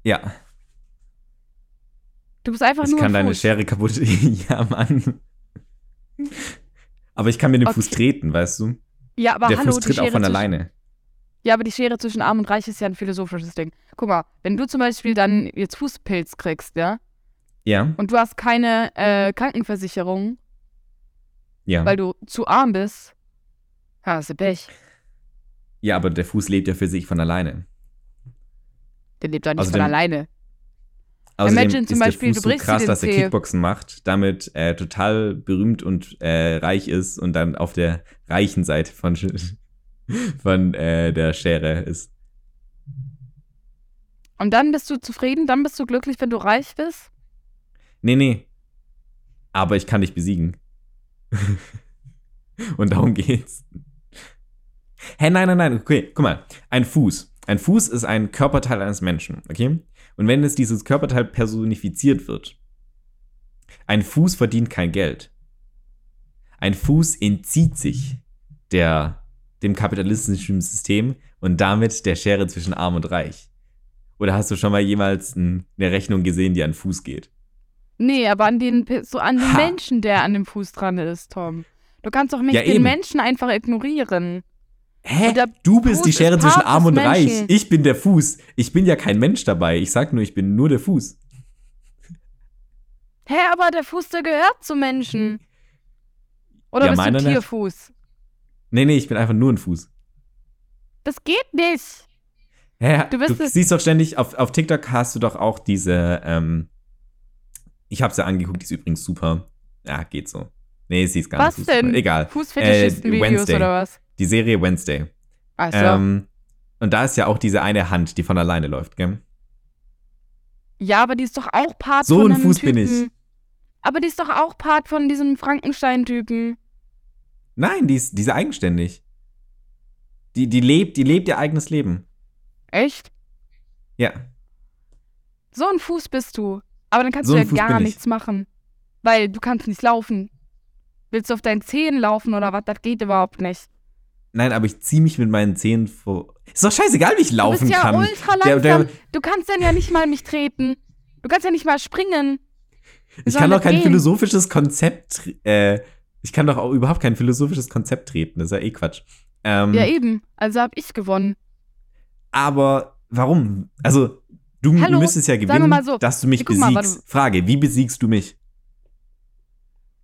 ja. Du bist einfach Ich nur kann ein deine Fuß. Schere kaputt. ja, Mann. Aber ich kann mir den Fuß Okay. treten, weißt du? Ja, aber Der hallo, Fuß tritt auch von alleine. Ja, aber die Schere zwischen arm und reich ist ja ein philosophisches Ding. Guck mal, wenn du zum Beispiel dann jetzt Fußpilz kriegst, ja, Ja, und du hast keine äh, Krankenversicherung, ja. weil du zu arm bist, hast du Pech. Ja, aber der Fuß lebt ja für sich von alleine. Der lebt doch nicht Außerdem- von alleine. Außerdem Imagine zum ist Beispiel, du brichst so krass, dass er. Kickboxen macht, damit äh, total berühmt und äh, reich ist und dann auf der reichen Seite von, von äh, der Schere ist. Und dann bist du zufrieden, dann bist du glücklich, wenn du reich bist? Nee, nee. Aber ich kann dich besiegen. und darum geht's. Hä, nein, nein, nein. Okay, guck mal. Ein Fuß. Ein Fuß ist ein Körperteil eines Menschen, okay? Und wenn jetzt dieses Körperteil personifiziert wird, ein Fuß verdient kein Geld. Ein Fuß entzieht sich der, dem kapitalistischen System und damit der Schere zwischen Arm und Reich. Oder hast du schon mal jemals ein, eine Rechnung gesehen, die an Fuß geht? Nee, aber an den, so an den Ha. Menschen, der an dem Fuß dran ist, Tom. Du kannst doch nicht Ja, den eben. Menschen einfach ignorieren. Hä? Du bist Fuß die Schere zwischen Arm und Reich. Menschen. Ich bin der Fuß. Ich bin ja kein Mensch dabei. Ich sag nur, ich bin nur der Fuß. Hä, aber der Fuß, der gehört zum Menschen. Oder Ja, bist du nicht. Tierfuß? Nee, nee, ich bin einfach nur ein Fuß. Das geht nicht. Hä? Du Du, bist es- siehst doch ständig, auf, auf TikTok hast du doch auch diese, ähm, ich hab's ja angeguckt, die ist übrigens super. Ja, geht so. Nee, sie ist gar Was nicht so denn? Egal. Fußfetischisten-Videos Wednesday. oder was? Die Serie Wednesday. Ach so. Ähm, Und da ist ja auch diese eine Hand, die von alleine läuft, gell? Ja, aber die ist doch auch Part So von ein einem Fuß Typen. bin ich. Aber die ist doch auch Part von diesem Frankenstein-Typen. Nein, die ist, die ist eigenständig. Die, die lebt, die lebt ihr eigenes Leben. Echt? Ja. So ein Fuß bist du. Aber dann kannst So du ein ja Fuß gar nichts machen. Weil du kannst nicht laufen. Willst du auf deinen Zehen laufen oder was? Das geht überhaupt nicht. Nein, aber ich ziehe mich mit meinen Zähnen vor. Ist doch scheißegal, wie ich Du laufen bist ja kann. ultra Der- langsam. der- du kannst dann ja nicht mal mich treten. Du kannst ja nicht mal springen. Ich kann doch kein gehen? philosophisches Konzept, äh, ich kann doch auch überhaupt kein philosophisches Konzept treten. Das ist ja eh Quatsch. Ähm, Ja, eben. Also hab ich gewonnen. aber warum? Also, du Hallo, müsstest ja gewinnen, mal so, dass du mich mal, besiegst. warte. Frage, wie besiegst du mich?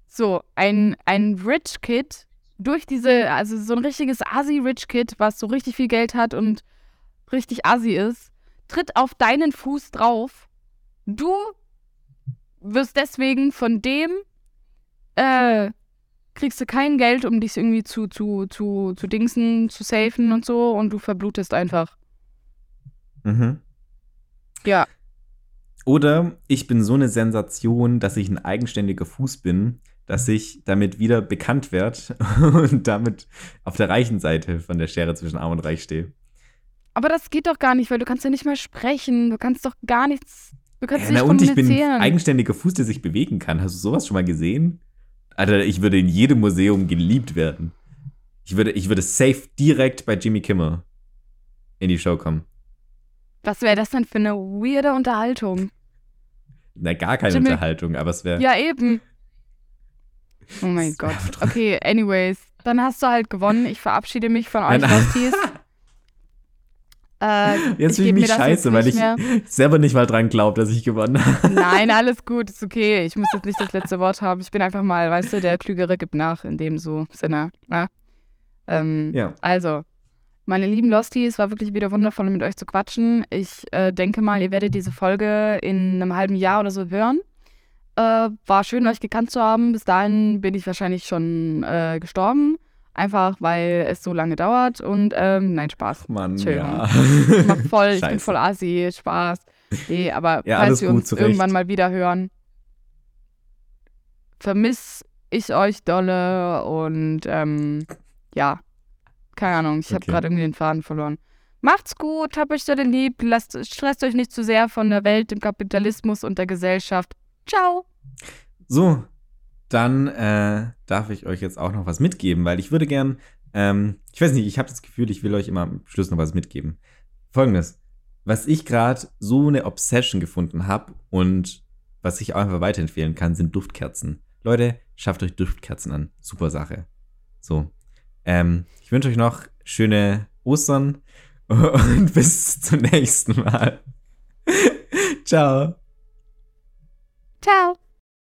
So, ein, ein Rich Kid durch diese, also so ein richtiges Asi-Rich Kid, was so richtig viel Geld hat und richtig Asi ist, tritt auf deinen Fuß drauf. Du wirst deswegen von dem, äh, kriegst du kein Geld, um dich irgendwie zu, zu, zu, zu dingsen, zu safen und so und du verblutest einfach. Mhm. Ja. Oder ich bin so eine Sensation, dass ich ein eigenständiger Fuß bin, dass ich damit wieder bekannt werde und damit auf der reichen Seite von der Schere zwischen Arm und Reich stehe. Aber das geht doch gar nicht, weil du kannst ja nicht mal sprechen. Du kannst doch gar nichts. Du kannst Ja, nicht na und ich bin ein eigenständiger Fuß, der sich bewegen kann. Hast du sowas schon mal gesehen? Alter, ich würde in jedem Museum geliebt werden. Ich würde, ich würde safe direkt bei Jimmy Kimmel in die Show kommen. Was wäre das denn für eine weirde Unterhaltung? Na, gar keine Jimmy- Unterhaltung, aber es wäre. Ja, eben. Oh mein Gott. Okay, anyways. Dann hast du halt gewonnen. Ich verabschiede mich von euch. Losties. Äh, Jetzt fühle ich mich scheiße, weil ich mehr. selber nicht mal dran glaube, dass ich gewonnen habe. Nein, alles gut, ist okay. Ich muss jetzt nicht das letzte Wort haben. Ich bin einfach mal, weißt du, der Klügere gibt nach in dem so Sinne. Ne? Ähm, Ja. Also, meine lieben Losties, war wirklich wieder wundervoll, mit euch zu quatschen. Ich äh, denke mal, ihr werdet diese Folge in einem halben Jahr oder so hören. Äh, war schön, euch gekannt zu haben. Bis dahin bin ich wahrscheinlich schon äh, gestorben. Einfach, weil es so lange dauert. Und ähm, nein, Spaß. Mann, Entschuldigung. ja. Ich mach voll, ich bin voll assi, Spaß. Nee, aber Ja, falls wir uns zu Recht. irgendwann mal wieder hören, vermiss ich euch dolle und ähm, ja, keine Ahnung, ich habe Okay. gerade irgendwie den Faden verloren. Macht's gut, habt euch alle lieb, lasst, stresst euch nicht zu sehr von der Welt, dem Kapitalismus und der Gesellschaft. Ciao! So, dann äh, darf ich euch jetzt auch noch was mitgeben, weil ich würde gern, ähm, ich weiß nicht, ich habe das Gefühl, ich will euch immer am Schluss noch was mitgeben. Folgendes, was ich gerade so eine Obsession gefunden habe und was ich auch einfach weiterempfehlen kann, sind Duftkerzen. Leute, schafft euch Duftkerzen an. Super Sache. So, ähm, ich wünsche euch noch schöne Ostern und bis zum nächsten Mal. Ciao. Ciao!